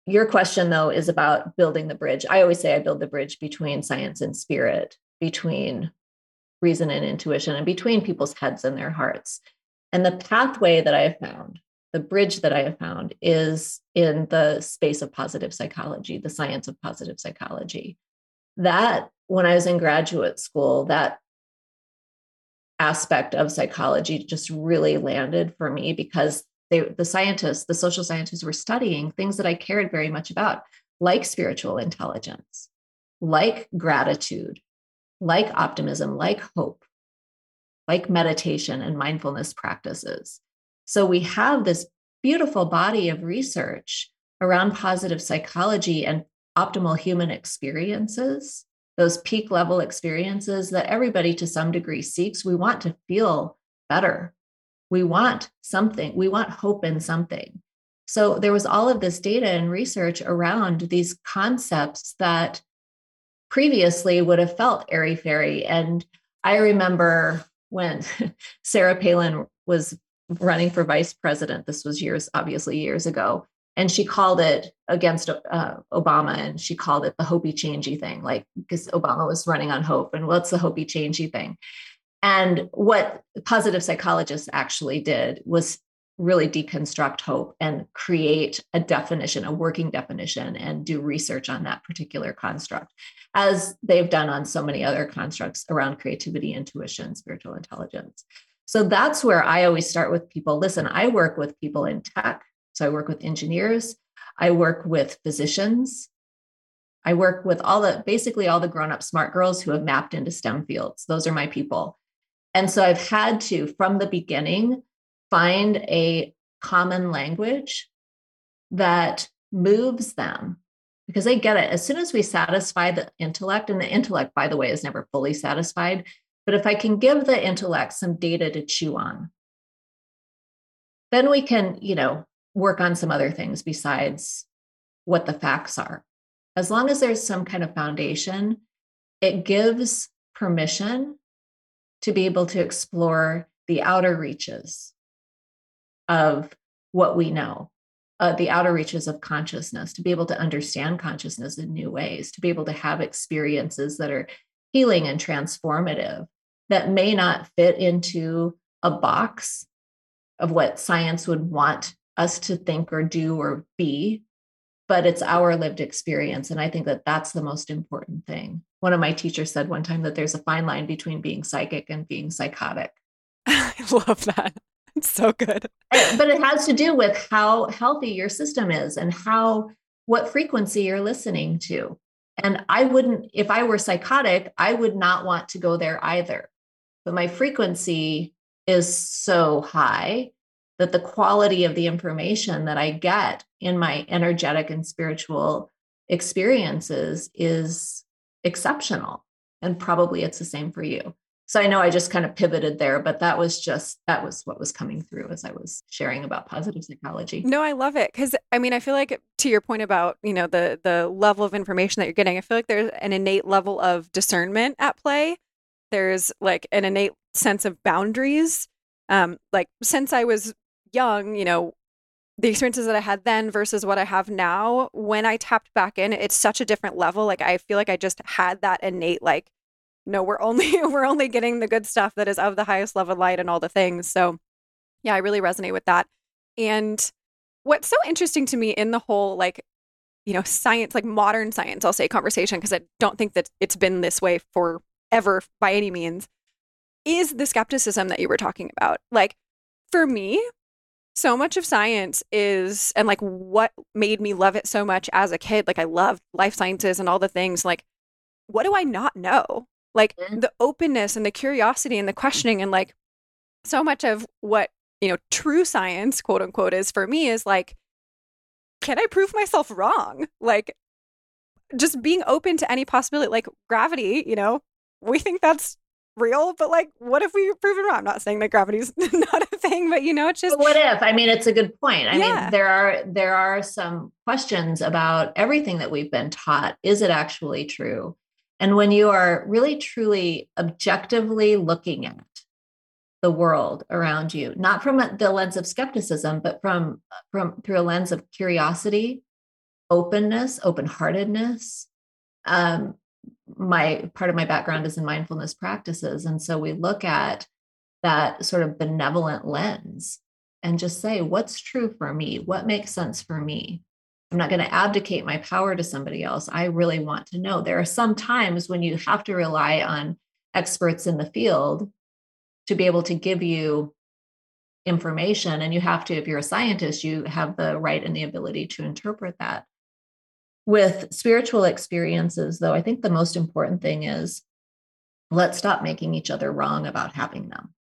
[SPEAKER 1] your question though is about building the bridge. I always say I build the bridge between science and spirit, between reason and intuition, and between people's heads and their hearts. And the pathway that I have found, the bridge that I have found, is in the space of positive psychology, the science of positive psychology. That, when I was in graduate school, that aspect of psychology just really landed for me because they, the scientists, the social scientists were studying things that I cared very much about, like spiritual intelligence, like gratitude, like optimism, like hope, like meditation and mindfulness practices. So we have this beautiful body of research around positive psychology and optimal human experiences those peak level experiences that everybody to some degree seeks. We want to feel better. We want something, we want hope in something. So there was all of this data and research around these concepts that previously would have felt airy fairy. And I remember when Sarah Palin was running for vice president, this was years, obviously years ago, and she called it against uh, Obama, and she called it the hopey changey thing, like because Obama was running on hope, and what's the hopey changey thing? And what positive psychologists actually did was really deconstruct hope and create a definition, a working definition, and do research on that particular construct, as they've done on so many other constructs around creativity, intuition, spiritual intelligence. So that's where I always start with people. Listen, I work with people in tech so I work with engineers, I work with physicians, I work with all the basically all the grown up smart girls who have mapped into STEM fields. Those are my people. And so I've had to, from the beginning, find a common language that moves them because they get it. As soon as we satisfy the intellect, and the intellect, by the way, is never fully satisfied, but if I can give the intellect some data to chew on, then we can, you know, work on some other things besides what the facts are. As long as there's some kind of foundation, it gives permission to be able to explore the outer reaches of what we know, uh, the outer reaches of consciousness, to be able to understand consciousness in new ways, to be able to have experiences that are healing and transformative that may not fit into a box of what science would want us to think or do or be, but it's our lived experience. And I think that that's the most important thing. One of my teachers said one time that there's a fine line between being psychic and being psychotic.
[SPEAKER 2] I love that. It's so good.
[SPEAKER 1] Eh, but it has to do with how healthy your system is and how, what frequency you're listening to. And I wouldn't, if I were psychotic, I would not want to go there either. But my frequency is so high that the quality of the information that I get in my energetic and spiritual experiences is exceptional. And probably it's the same for you. So I know I just kind of pivoted there, but that was just that was what was coming through as I was sharing about positive psychology.
[SPEAKER 2] No, I love it cuz I mean, I feel like to your point about, you know, the the level of information that you're getting, I feel like there's an innate level of discernment at play. There's like an innate sense of boundaries. Um like since I was young, you know, the experiences that I had then versus what I have now, when I tapped back in, it's such a different level. Like I feel like I just had that innate like no, we're only we're only getting the good stuff that is of the highest love level light and all the things. So, yeah, I really resonate with that. And what's so interesting to me in the whole like you know science like modern science i'll say conversation because i don't think that it's been this way forever by any means is the skepticism that you were talking about like for me so much of science is and like what made me love it so much as a kid like i loved life sciences and all the things like what do i not know? Like mm-hmm. the openness and the curiosity and the questioning and like so much of what you know true science quote unquote is for me is like can i prove myself wrong? Like just being open to any possibility like gravity you know? We think that's real, but like, what if we prove it wrong? I'm not saying that gravity's not a thing, but you know, it's just
[SPEAKER 1] but what if? I mean, it's a good point. I yeah. mean, there are there are some questions about everything that we've been taught. Is it actually true? And when you are really truly objectively looking at the world around you, not from the lens of skepticism, but from from through a lens of curiosity, openness, open-heartedness, um, my part of my background is in mindfulness practices. And so we look at that sort of benevolent lens and just say, what's true for me? What makes sense for me? I'm not going to abdicate my power to somebody else. I really want to know. There are some times when you have to rely on experts in the field to be able to give you information. And you have to, if you're a scientist, you have the right and the ability to interpret that. With spiritual experiences, though, I think the most important thing is let's stop making each other wrong about having them.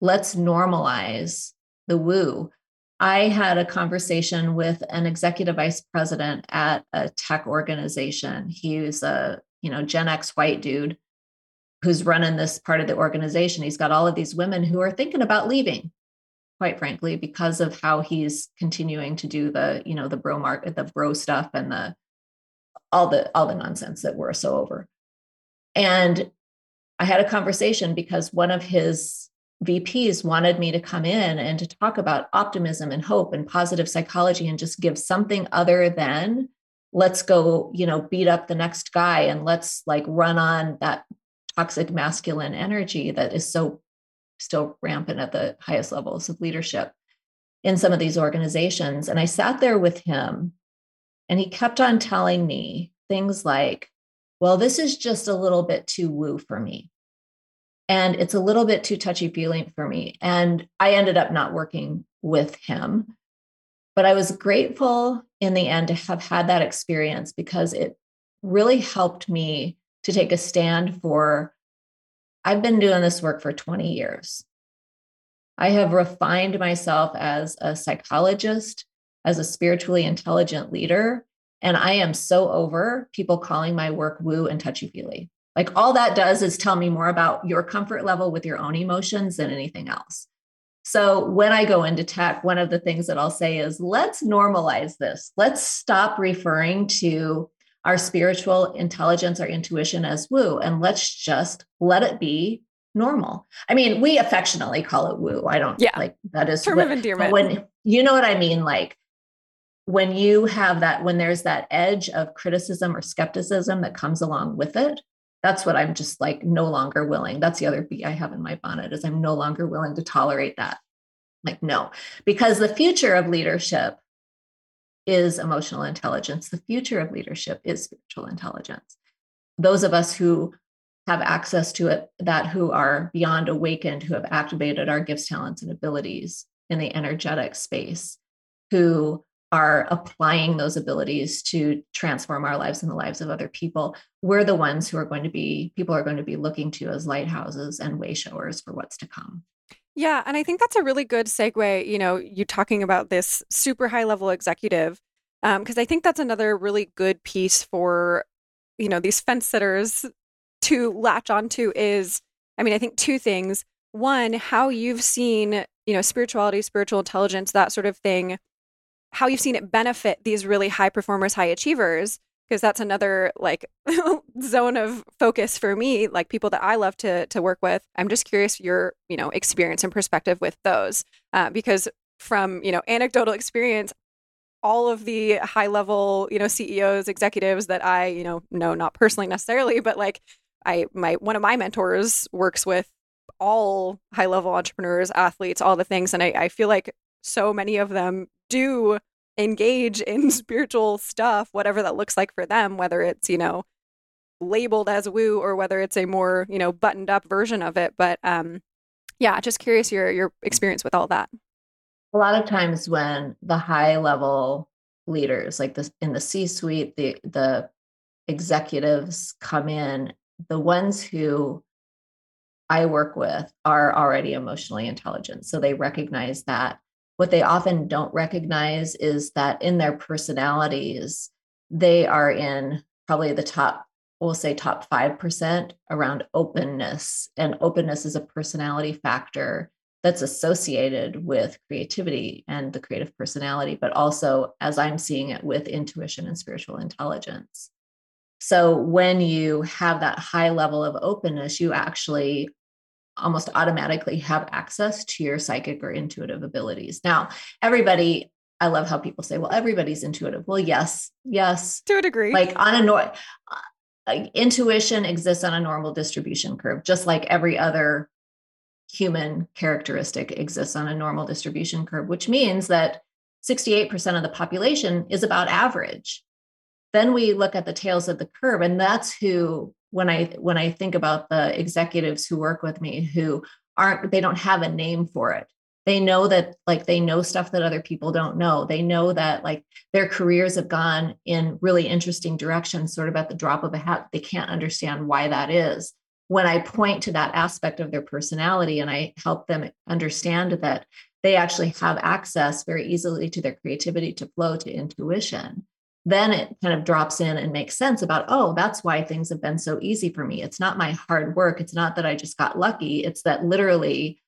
[SPEAKER 1] Let's normalize the woo. I had a conversation with an executive vice president at a tech organization. He a, you know, Gen X white dude who's running this part of the organization. He's got all of these women who are thinking about leaving, quite frankly, because of how he's continuing to do the, you know, the bro market, the bro stuff and the all the all the nonsense that we're so over. And I had a conversation because one of his VPs wanted me to come in and to talk about optimism and hope and positive psychology and just give something other than let's go, you know, beat up the next guy and let's like run on that toxic masculine energy that is so still rampant at the highest levels of leadership in some of these organizations. And I sat there with him and he kept on telling me things like, well, this is just a little bit too woo for me. And it's a little bit too touchy feely for me. And I ended up not working with him. But I was grateful in the end to have had that experience because it really helped me to take a stand for I've been doing this work for 20 years. I have refined myself as a psychologist as a spiritually intelligent leader. And I am so over people calling my work woo and touchy feely. Like all that does is tell me more about your comfort level with your own emotions than anything else. So when I go into tech, one of the things that I'll say is let's normalize this. Let's stop referring to our spiritual intelligence, our intuition as woo, and let's just let it be normal. I mean, we affectionately call it woo. I don't yeah. like that is
[SPEAKER 2] term what, of endearment.
[SPEAKER 1] When you know what I mean, like when you have that when there's that edge of criticism or skepticism that comes along with it that's what i'm just like no longer willing that's the other bee i have in my bonnet is i'm no longer willing to tolerate that like no because the future of leadership is emotional intelligence the future of leadership is spiritual intelligence those of us who have access to it that who are beyond awakened who have activated our gifts talents and abilities in the energetic space who are applying those abilities to transform our lives and the lives of other people, we're the ones who are going to be, people are going to be looking to as lighthouses and way showers for what's to come.
[SPEAKER 2] Yeah. And I think that's a really good segue, you know, you talking about this super high level executive, because um, I think that's another really good piece for, you know, these fence sitters to latch onto is, I mean, I think two things. One, how you've seen, you know, spirituality, spiritual intelligence, that sort of thing how you've seen it benefit these really high performers, high achievers, because that's another like zone of focus for me, like people that I love to to work with. I'm just curious your, you know, experience and perspective with those. Uh, because from, you know, anecdotal experience, all of the high level, you know, CEOs, executives that I, you know, know not personally necessarily, but like I my one of my mentors works with all high level entrepreneurs, athletes, all the things. And I, I feel like so many of them do engage in spiritual stuff, whatever that looks like for them, whether it's, you know, labeled as woo or whether it's a more, you know, buttoned up version of it. But um yeah, just curious your your experience with all that.
[SPEAKER 1] A lot of times when the high level leaders like this in the C-suite, the the executives come in, the ones who I work with are already emotionally intelligent. So they recognize that. What they often don't recognize is that in their personalities, they are in probably the top, we'll say top 5% around openness. And openness is a personality factor that's associated with creativity and the creative personality, but also, as I'm seeing it, with intuition and spiritual intelligence. So when you have that high level of openness, you actually almost automatically have access to your psychic or intuitive abilities. Now, everybody, I love how people say, well, everybody's intuitive. Well, yes, yes.
[SPEAKER 2] To a degree.
[SPEAKER 1] Like on a nor- uh, intuition exists on a normal distribution curve, just like every other human characteristic exists on a normal distribution curve, which means that 68% of the population is about average. Then we look at the tails of the curve, and that's who when i when i think about the executives who work with me who aren't they don't have a name for it. They know that like they know stuff that other people don't know. They know that like their careers have gone in really interesting directions sort of at the drop of a hat. They can't understand why that is. When i point to that aspect of their personality and i help them understand that they actually have access very easily to their creativity to flow to intuition then it kind of drops in and makes sense about, oh, that's why things have been so easy for me. It's not my hard work. It's not that I just got lucky. It's that literally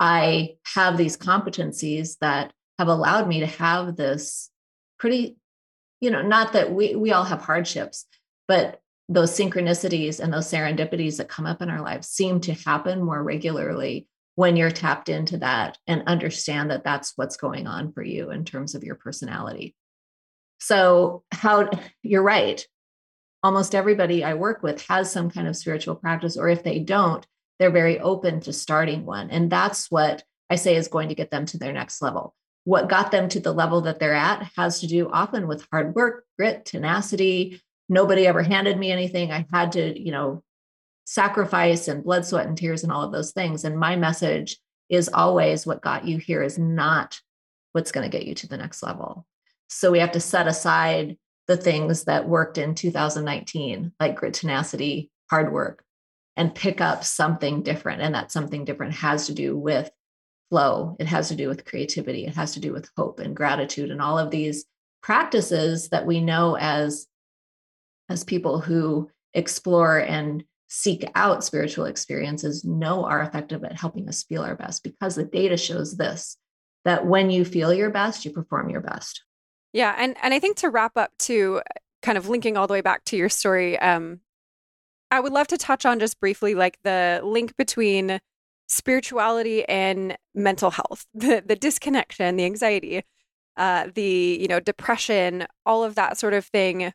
[SPEAKER 1] I have these competencies that have allowed me to have this pretty, you know, not that we, we all have hardships, but those synchronicities and those serendipities that come up in our lives seem to happen more regularly when you're tapped into that and understand that that's what's going on for you in terms of your personality. So, how you're right. Almost everybody I work with has some kind of spiritual practice, or if they don't, they're very open to starting one. And that's what I say is going to get them to their next level. What got them to the level that they're at has to do often with hard work, grit, tenacity. Nobody ever handed me anything. I had to, you know, sacrifice and blood, sweat, and tears and all of those things. And my message is always what got you here is not what's going to get you to the next level. So we have to set aside the things that worked in 2019, like grit, tenacity, hard work, and pick up something different. And that something different has to do with flow, it has to do with creativity, it has to do with hope and gratitude, and all of these practices that we know as as people who explore and seek out spiritual experiences know are effective at helping us feel our best because the data shows this that when you feel your best you perform your best
[SPEAKER 2] yeah, and and I think to wrap up to kind of linking all the way back to your story, um, I would love to touch on just briefly like the link between spirituality and mental health, the the disconnection, the anxiety, uh, the you know depression, all of that sort of thing.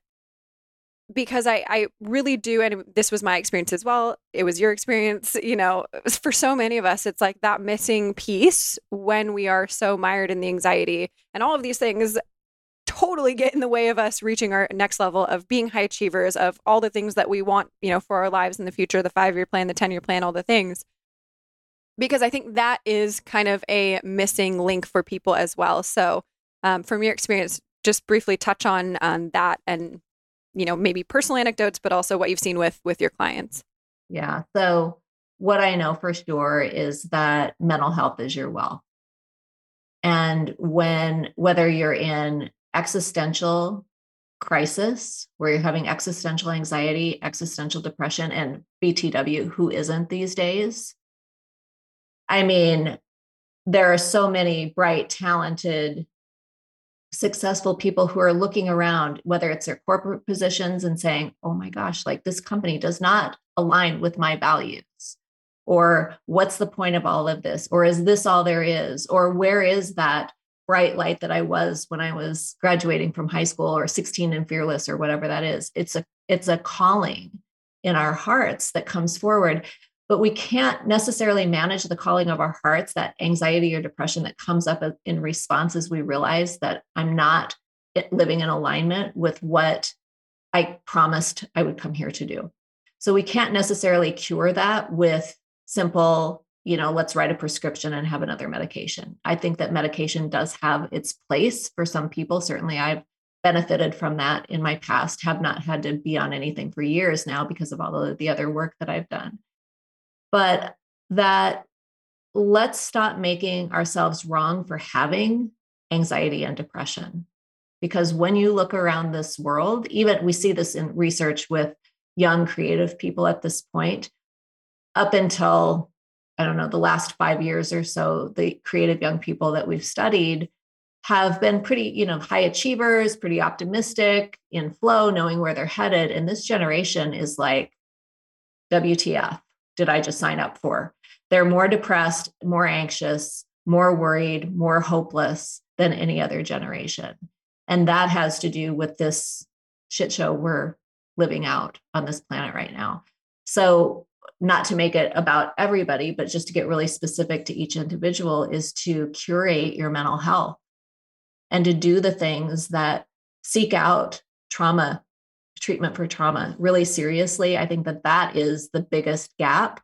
[SPEAKER 2] Because I I really do, and this was my experience as well. It was your experience, you know. For so many of us, it's like that missing piece when we are so mired in the anxiety and all of these things totally get in the way of us reaching our next level of being high achievers of all the things that we want, you know, for our lives in the future, the 5-year plan, the 10-year plan, all the things. Because I think that is kind of a missing link for people as well. So, um, from your experience, just briefly touch on on that and you know, maybe personal anecdotes but also what you've seen with with your clients.
[SPEAKER 1] Yeah. So, what I know for sure is that mental health is your wealth. And when, whether you're in existential crisis where you're having existential anxiety, existential depression, and BTW, who isn't these days? I mean, there are so many bright, talented, successful people who are looking around, whether it's their corporate positions and saying, oh my gosh, like this company does not align with my values. Or what's the point of all of this? Or is this all there is? Or where is that bright light that I was when I was graduating from high school or 16 and fearless or whatever that is. It's a it's a calling in our hearts that comes forward. but we can't necessarily manage the calling of our hearts, that anxiety or depression that comes up in response as we realize that I'm not living in alignment with what I promised I would come here to do. So we can't necessarily cure that with simple, you know, let's write a prescription and have another medication. I think that medication does have its place for some people. Certainly, I've benefited from that in my past, have not had to be on anything for years now because of all of the other work that I've done. But that let's stop making ourselves wrong for having anxiety and depression. Because when you look around this world, even we see this in research with young creative people at this point, up until I don't know, the last five years or so, the creative young people that we've studied have been pretty, you know, high achievers, pretty optimistic, in flow, knowing where they're headed. And this generation is like, WTF did I just sign up for? They're more depressed, more anxious, more worried, more hopeless than any other generation. And that has to do with this shit show we're living out on this planet right now. So, not to make it about everybody, but just to get really specific to each individual, is to curate your mental health and to do the things that seek out trauma treatment for trauma really seriously. I think that that is the biggest gap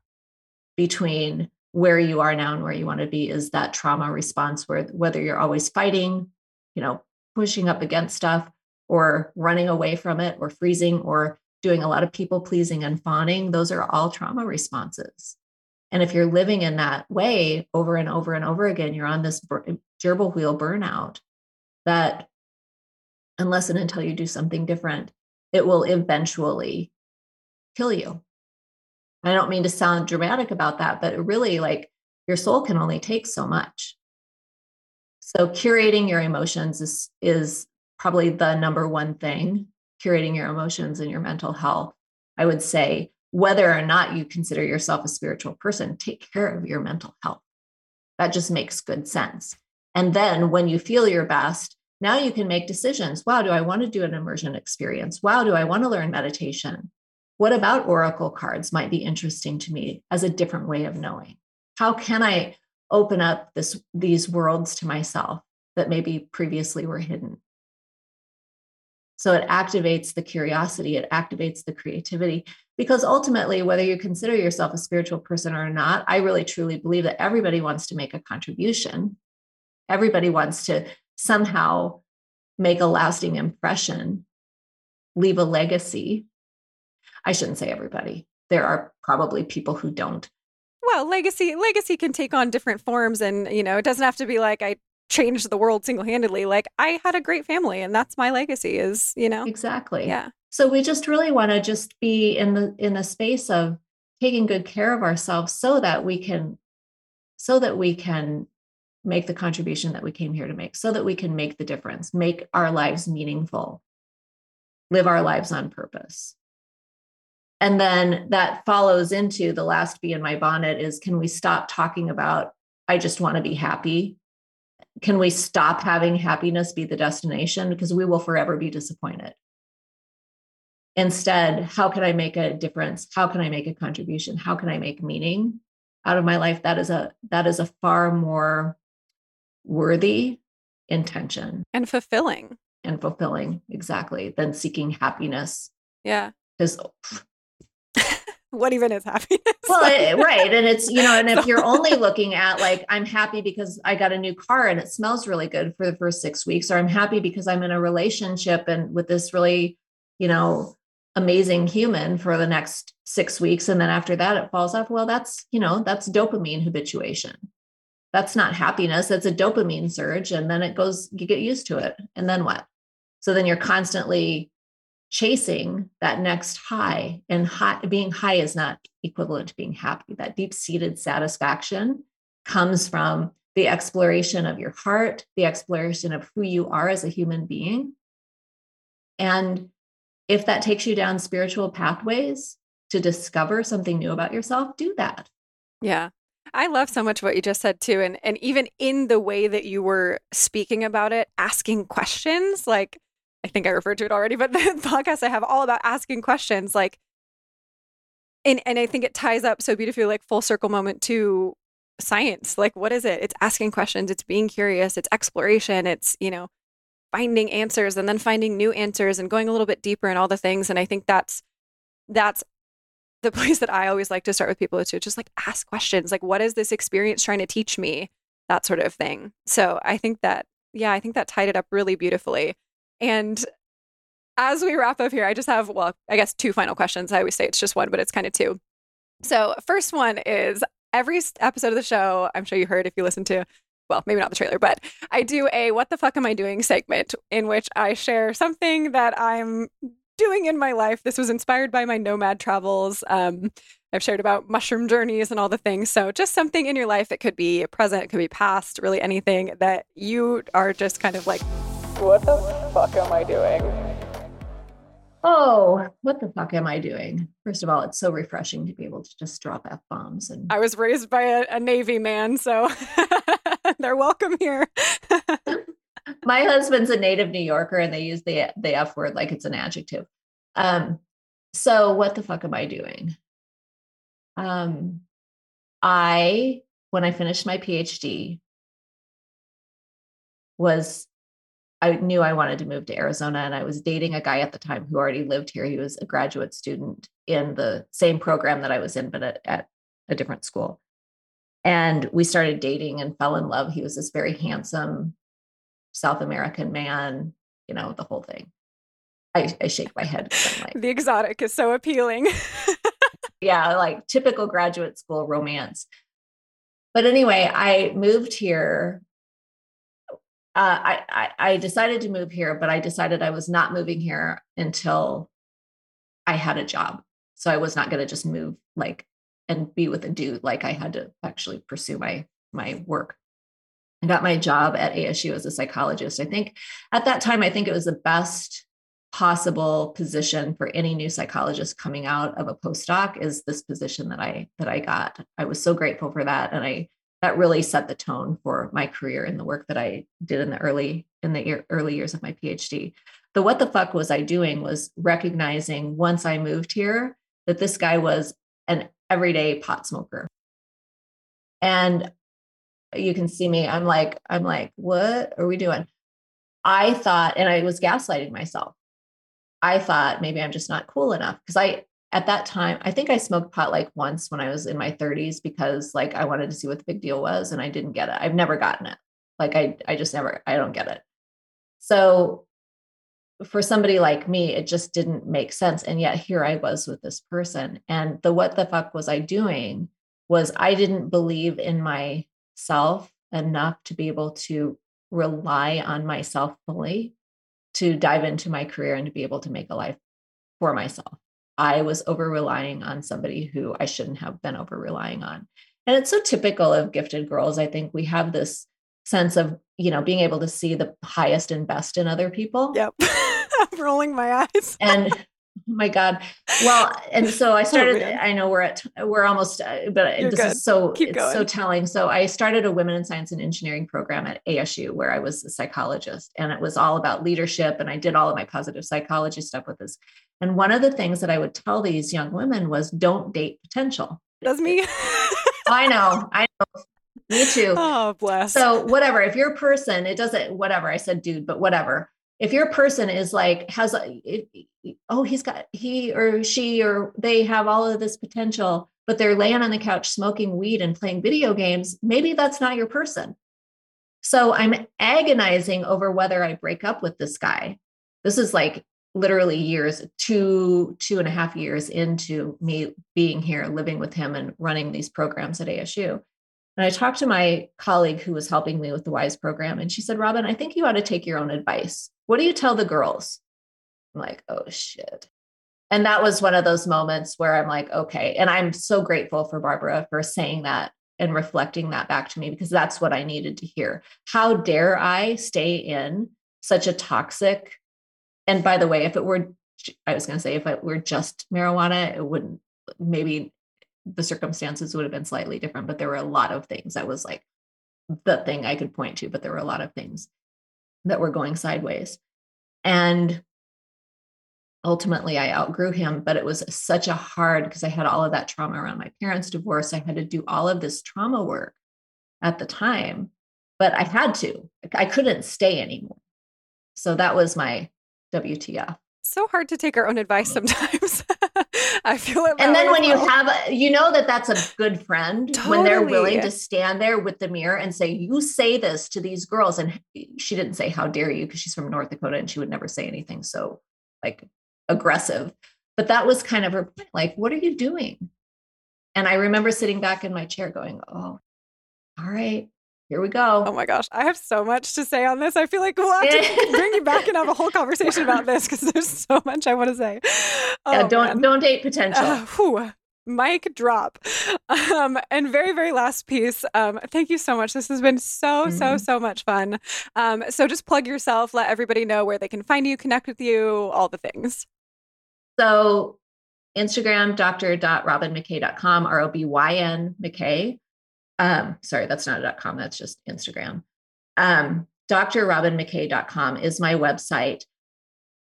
[SPEAKER 1] between where you are now and where you want to be is that trauma response where whether you're always fighting, you know, pushing up against stuff or running away from it or freezing or doing a lot of people pleasing and fawning, those are all trauma responses. And if you're living in that way over and over and over again, you're on this gerbil wheel burnout that, unless and until you do something different, it will eventually kill you. I don't mean to sound dramatic about that, but really, like, your soul can only take so much. So curating your emotions is is probably the number one thing, curating your emotions and your mental health. I would say whether or not you consider yourself a spiritual person, take care of your mental health. That just makes good sense. And then when you feel your best, now you can make decisions. Wow, do I want to do an immersion experience? Wow, do I want to learn meditation? What about oracle cards might be interesting to me as a different way of knowing? How can I open up this these worlds to myself that maybe previously were hidden so it activates the curiosity it activates the creativity. Because ultimately whether you consider yourself a spiritual person or not i really truly believe that everybody wants to make a contribution. Everybody wants to somehow make a lasting impression leave a legacy. I shouldn't say everybody. There are probably people who don't.
[SPEAKER 2] Well, legacy legacy can take on different forms and, you know, it doesn't have to be like I changed the world single-handedly. Like I had a great family and that's my legacy is, you know.
[SPEAKER 1] Exactly.
[SPEAKER 2] Yeah.
[SPEAKER 1] So we just really want to just be in the in the space of taking good care of ourselves so that we can so that we can make the contribution that we came here to make so that we can make the difference make our lives meaningful live our lives on purpose and then that follows into the last bee in my bonnet is can we stop talking about i just want to be happy can we stop having happiness be the destination? Because we will forever be disappointed. Instead how can i make a difference? How can i make a contribution? How can i make meaning out of my life? That is a that is a far more worthy intention.
[SPEAKER 2] And fulfilling.
[SPEAKER 1] And fulfilling exactly than seeking happiness.
[SPEAKER 2] Yeah.
[SPEAKER 1] Because
[SPEAKER 2] what even is happiness?
[SPEAKER 1] well, it, right. And it's, you know, and if you're only looking at like, I'm happy because I got a new car and it smells really good for the first six weeks, or I'm happy because I'm in a relationship and with this really, you know, amazing human for the next six weeks. And then after that, it falls off. Well, that's, you know, that's dopamine habituation. That's not happiness. That's a dopamine surge. And then it goes, you get used to it. And then what? So then you're constantly chasing that next high and being high is not equivalent to being happy. That deep-seated satisfaction comes from the exploration of your heart the exploration of who you are as a human being. And if that takes you down spiritual pathways to discover something new about yourself do that.
[SPEAKER 2] Yeah. I love so much what you just said too and and even in the way that you were speaking about it asking questions like I think I referred to it already, but the podcast I have all about asking questions like and and I think it ties up so beautifully, like full circle moment to science. Like, what is it? It's asking questions. It's being curious. It's exploration. It's you know finding answers and then finding new answers and going a little bit deeper and all the things. And I think that's that's the place that I always like to start with people to just like ask questions. Like, what is this experience trying to teach me? That sort of thing. So I think that yeah, I think that tied it up really beautifully. And as we wrap up here, I just have, well, I guess two final questions. I always say it's just one, but it's kind of two. So, first one is every episode of the show, I'm sure you heard if you listen to, well, maybe not the trailer, but I do a What the Fuck Am I Doing segment in which I share something that I'm doing in my life. This was inspired by my nomad travels. Um, I've shared about mushroom journeys and all the things. So, just something in your life. It could be present, it could be past, really anything that you are just kind of like, what the fuck am I doing?
[SPEAKER 1] Oh, what the fuck am I doing? First of all, it's so refreshing to be able to just drop F bombs. And
[SPEAKER 2] I was raised by a, a Navy man, so they're welcome here.
[SPEAKER 1] My husband's a native New Yorker and they use the the F word like it's an adjective. Um, so what the fuck am I doing? Um, I, when I finished my PhD, was I knew I wanted to move to Arizona and I was dating a guy at the time who already lived here. He was a graduate student in the same program that I was in, but at, at a different school. And we started dating and fell in love. He was this very handsome South American man, you know, the whole thing. I, I shake my head.
[SPEAKER 2] Like, the exotic is so appealing.
[SPEAKER 1] yeah, like typical graduate school romance. But anyway, I moved here uh, I, I, I decided to move here, but I decided I was not moving here until I had a job. So I was not going to just move like and be with a dude. Like I had to actually pursue my my work. I got my job at ASU as a psychologist. I think at that time, I think it was the best possible position for any new psychologist coming out of a postdoc is this position that I that I got. I was so grateful for that, and I that really set the tone for my career and the work that I did in the early in the early years of my PhD. The what the fuck was I doing was recognizing once I moved here that this guy was an everyday pot smoker. And you can see me I'm like I'm like what are we doing? I thought and I was gaslighting myself. I thought maybe I'm just not cool enough because I at that time, I think I smoked pot like once when I was in my 30s because like I wanted to see what the big deal was and I didn't get it. I've never gotten it. Like I I just never I don't get it. So for somebody like me, it just didn't make sense. And yet here I was with this person. And the what the fuck was I doing was I didn't believe in myself enough to be able to rely on myself fully to dive into my career and to be able to make a life for myself. I was over relying on somebody who I shouldn't have been over relying on. And it's so typical of gifted girls. I think we have this sense of, you know, being able to see the highest and best in other people.
[SPEAKER 2] Yep. I'm rolling my eyes.
[SPEAKER 1] and oh my God. Well, and so I started, oh, I know we're at, we're almost, uh, but You're this good. is so, Keep it's going. so telling. So I started a women in science and engineering program at ASU where I was a psychologist and it was all about leadership. And I did all of my positive psychology stuff with this and one of the things that I would tell these young women was don't date potential.
[SPEAKER 2] Does me?
[SPEAKER 1] I know. I know. Me too.
[SPEAKER 2] Oh, bless.
[SPEAKER 1] So, whatever. If your person, it doesn't, whatever. I said, dude, but whatever. If your person is like, has, a, it, oh, he's got, he or she or they have all of this potential, but they're laying on the couch smoking weed and playing video games, maybe that's not your person. So, I'm agonizing over whether I break up with this guy. This is like literally years, two, two and a half years into me being here, living with him and running these programs at ASU. And I talked to my colleague who was helping me with the WISE program, and she said, Robyn, I think you ought to take your own advice. What do you tell the girls? I'm like, oh shit. And that was one of those moments where I'm like, okay. And I'm so grateful for Barbara for saying that and reflecting that back to me because that's what I needed to hear. How dare I stay in such a toxic and by the way, if it were, I was going to say, if it were just marijuana, it wouldn't, maybe the circumstances would have been slightly different, but there were a lot of things that was like the thing I could point to, but there were a lot of things that were going sideways. And ultimately I outgrew him, but it was such a hard because I had all of that trauma around my parents' divorce. I had to do all of this trauma work at the time, but I had to. I couldn't stay anymore. So that was my WTF.
[SPEAKER 2] So hard to take our own advice mm. sometimes. I feel it.
[SPEAKER 1] And then when well. you have, a, you know that that's a good friend totally. when they're willing to stand there with the mirror and say, "You say this to these girls," and she didn't say, "How dare you?" because she's from North Dakota and she would never say anything so like aggressive. But that was kind of her point. Like, what are you doing? And I remember sitting back in my chair, going, "Oh, all right, here we go.
[SPEAKER 2] Oh my gosh, I have so much to say on this. I feel like we'll have to bring you back and have a whole conversation about this because there's so much I want to say.
[SPEAKER 1] Oh, yeah, don't man. don't date potential. Uh,
[SPEAKER 2] whew, mic drop. Um, and very very last piece. Um, thank you so much. This has been so mm-hmm. so so much fun. Um, so just plug yourself. Let everybody know where they can find you, connect with you, all the things.
[SPEAKER 1] So Instagram, dr.robynmckay.com, R O B Y N McKay. Um, sorry, that's not a .com. That's just Instagram. Um, drrobynmckay.com is my website.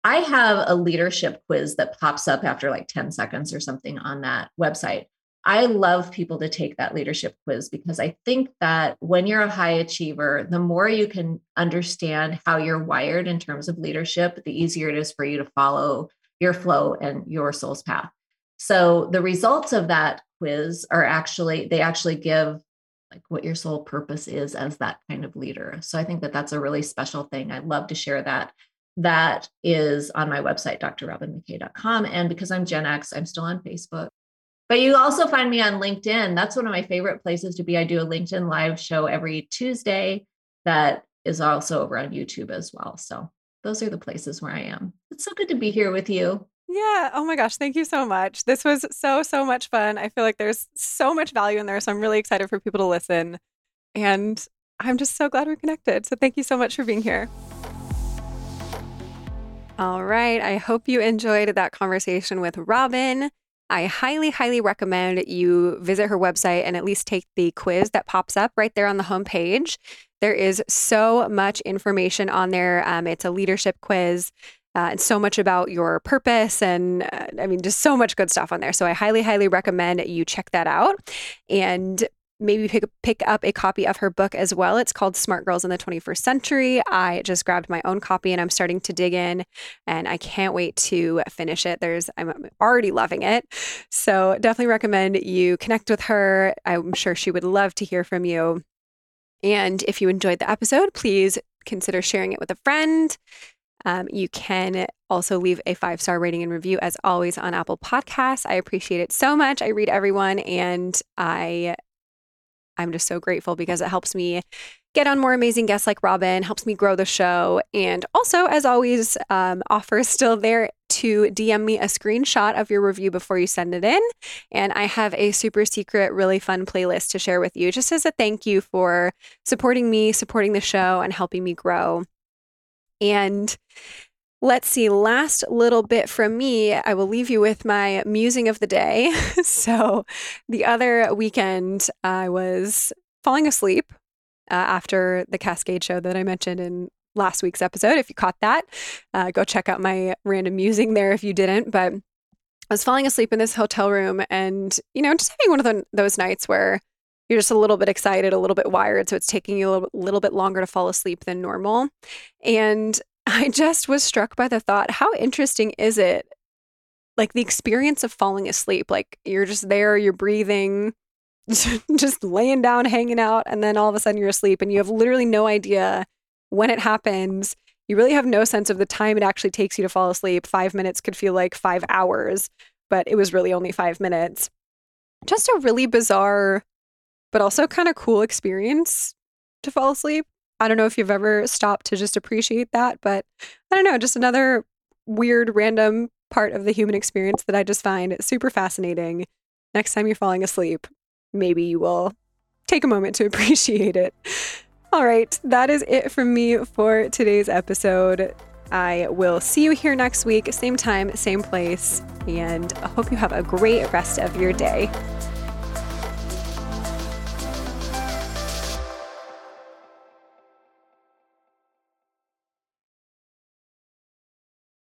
[SPEAKER 1] I have a leadership quiz that pops up after like 10 seconds or something on that website. I love people to take that leadership quiz because I think that when you're a high achiever, the more you can understand how you're wired in terms of leadership, the easier it is for you to follow your flow and your soul's path. So the results of that quiz are actually, they actually give like what your soul purpose is as that kind of leader. So I think that that's a really special thing. I'd love to share that. That is on my website, drrobynmckay.com. And because I'm Gen X, I'm still on Facebook. But you also find me on LinkedIn. That's one of my favorite places to be. I do a LinkedIn live show every Tuesday that is also over on YouTube as well. So those are the places where I am. It's so good to be here with you.
[SPEAKER 2] Yeah. Oh my gosh. Thank you so much. This was so, so much fun. I feel like there's so much value in there. So I'm really excited for people to listen. And I'm just so glad we're connected. So thank you so much for being here. All right. I hope you enjoyed that conversation with Robyn. I highly, highly recommend you visit her website and at least take the quiz that pops up right there on the homepage. There is so much information on there. Um, it's a leadership quiz uh, and so much about your purpose and uh, I mean, just so much good stuff on there. So I highly, highly recommend you check that out and maybe pick, pick up a copy of her book as well. It's called Smart Girls in the 21st Century. I just grabbed my own copy and I'm starting to dig in and I can't wait to finish it. There's I'm already loving it. So definitely recommend you connect with her. I'm sure she would love to hear from you. And if you enjoyed the episode, please consider sharing it with a friend. Um, you can also leave a five star rating and review as always on Apple Podcasts. I appreciate it so much. I read everyone and I I'm just so grateful because it helps me get on more amazing guests like Robyn, helps me grow the show. And also, as always, um, offers still there to DM me a screenshot of your review before you send it in. And I have a super secret, really fun playlist to share with you just as a thank you for supporting me, supporting the show, and helping me grow. And let's see, last little bit from me, I will leave you with my musing of the day. so the other weekend, I was falling asleep uh, after the Cascade show that I mentioned in last week's episode. If you caught that, uh, go check out my random musing there if you didn't. But I was falling asleep in this hotel room and, you know, just having one of the, those nights where you're just a little bit excited, a little bit wired. So it's taking you a little, bit longer to fall asleep than normal. And I just was struck by the thought how interesting is it? Like the experience of falling asleep, like you're just there, you're breathing, just laying down, hanging out, and then all of a sudden you're asleep and you have literally no idea when it happens. You really have no sense of the time it actually takes you to fall asleep. Five minutes could feel like five hours, but it was really only five minutes. Just a really bizarre but also kind of cool experience to fall asleep. I don't know if you've ever stopped to just appreciate that, but I don't know, just another weird, random part of the human experience that I just find super fascinating. Next time you're falling asleep, maybe you will take a moment to appreciate it. All right, that is it from me for today's episode. I will see you here next week, same time, same place, and I hope you have a great rest of your day.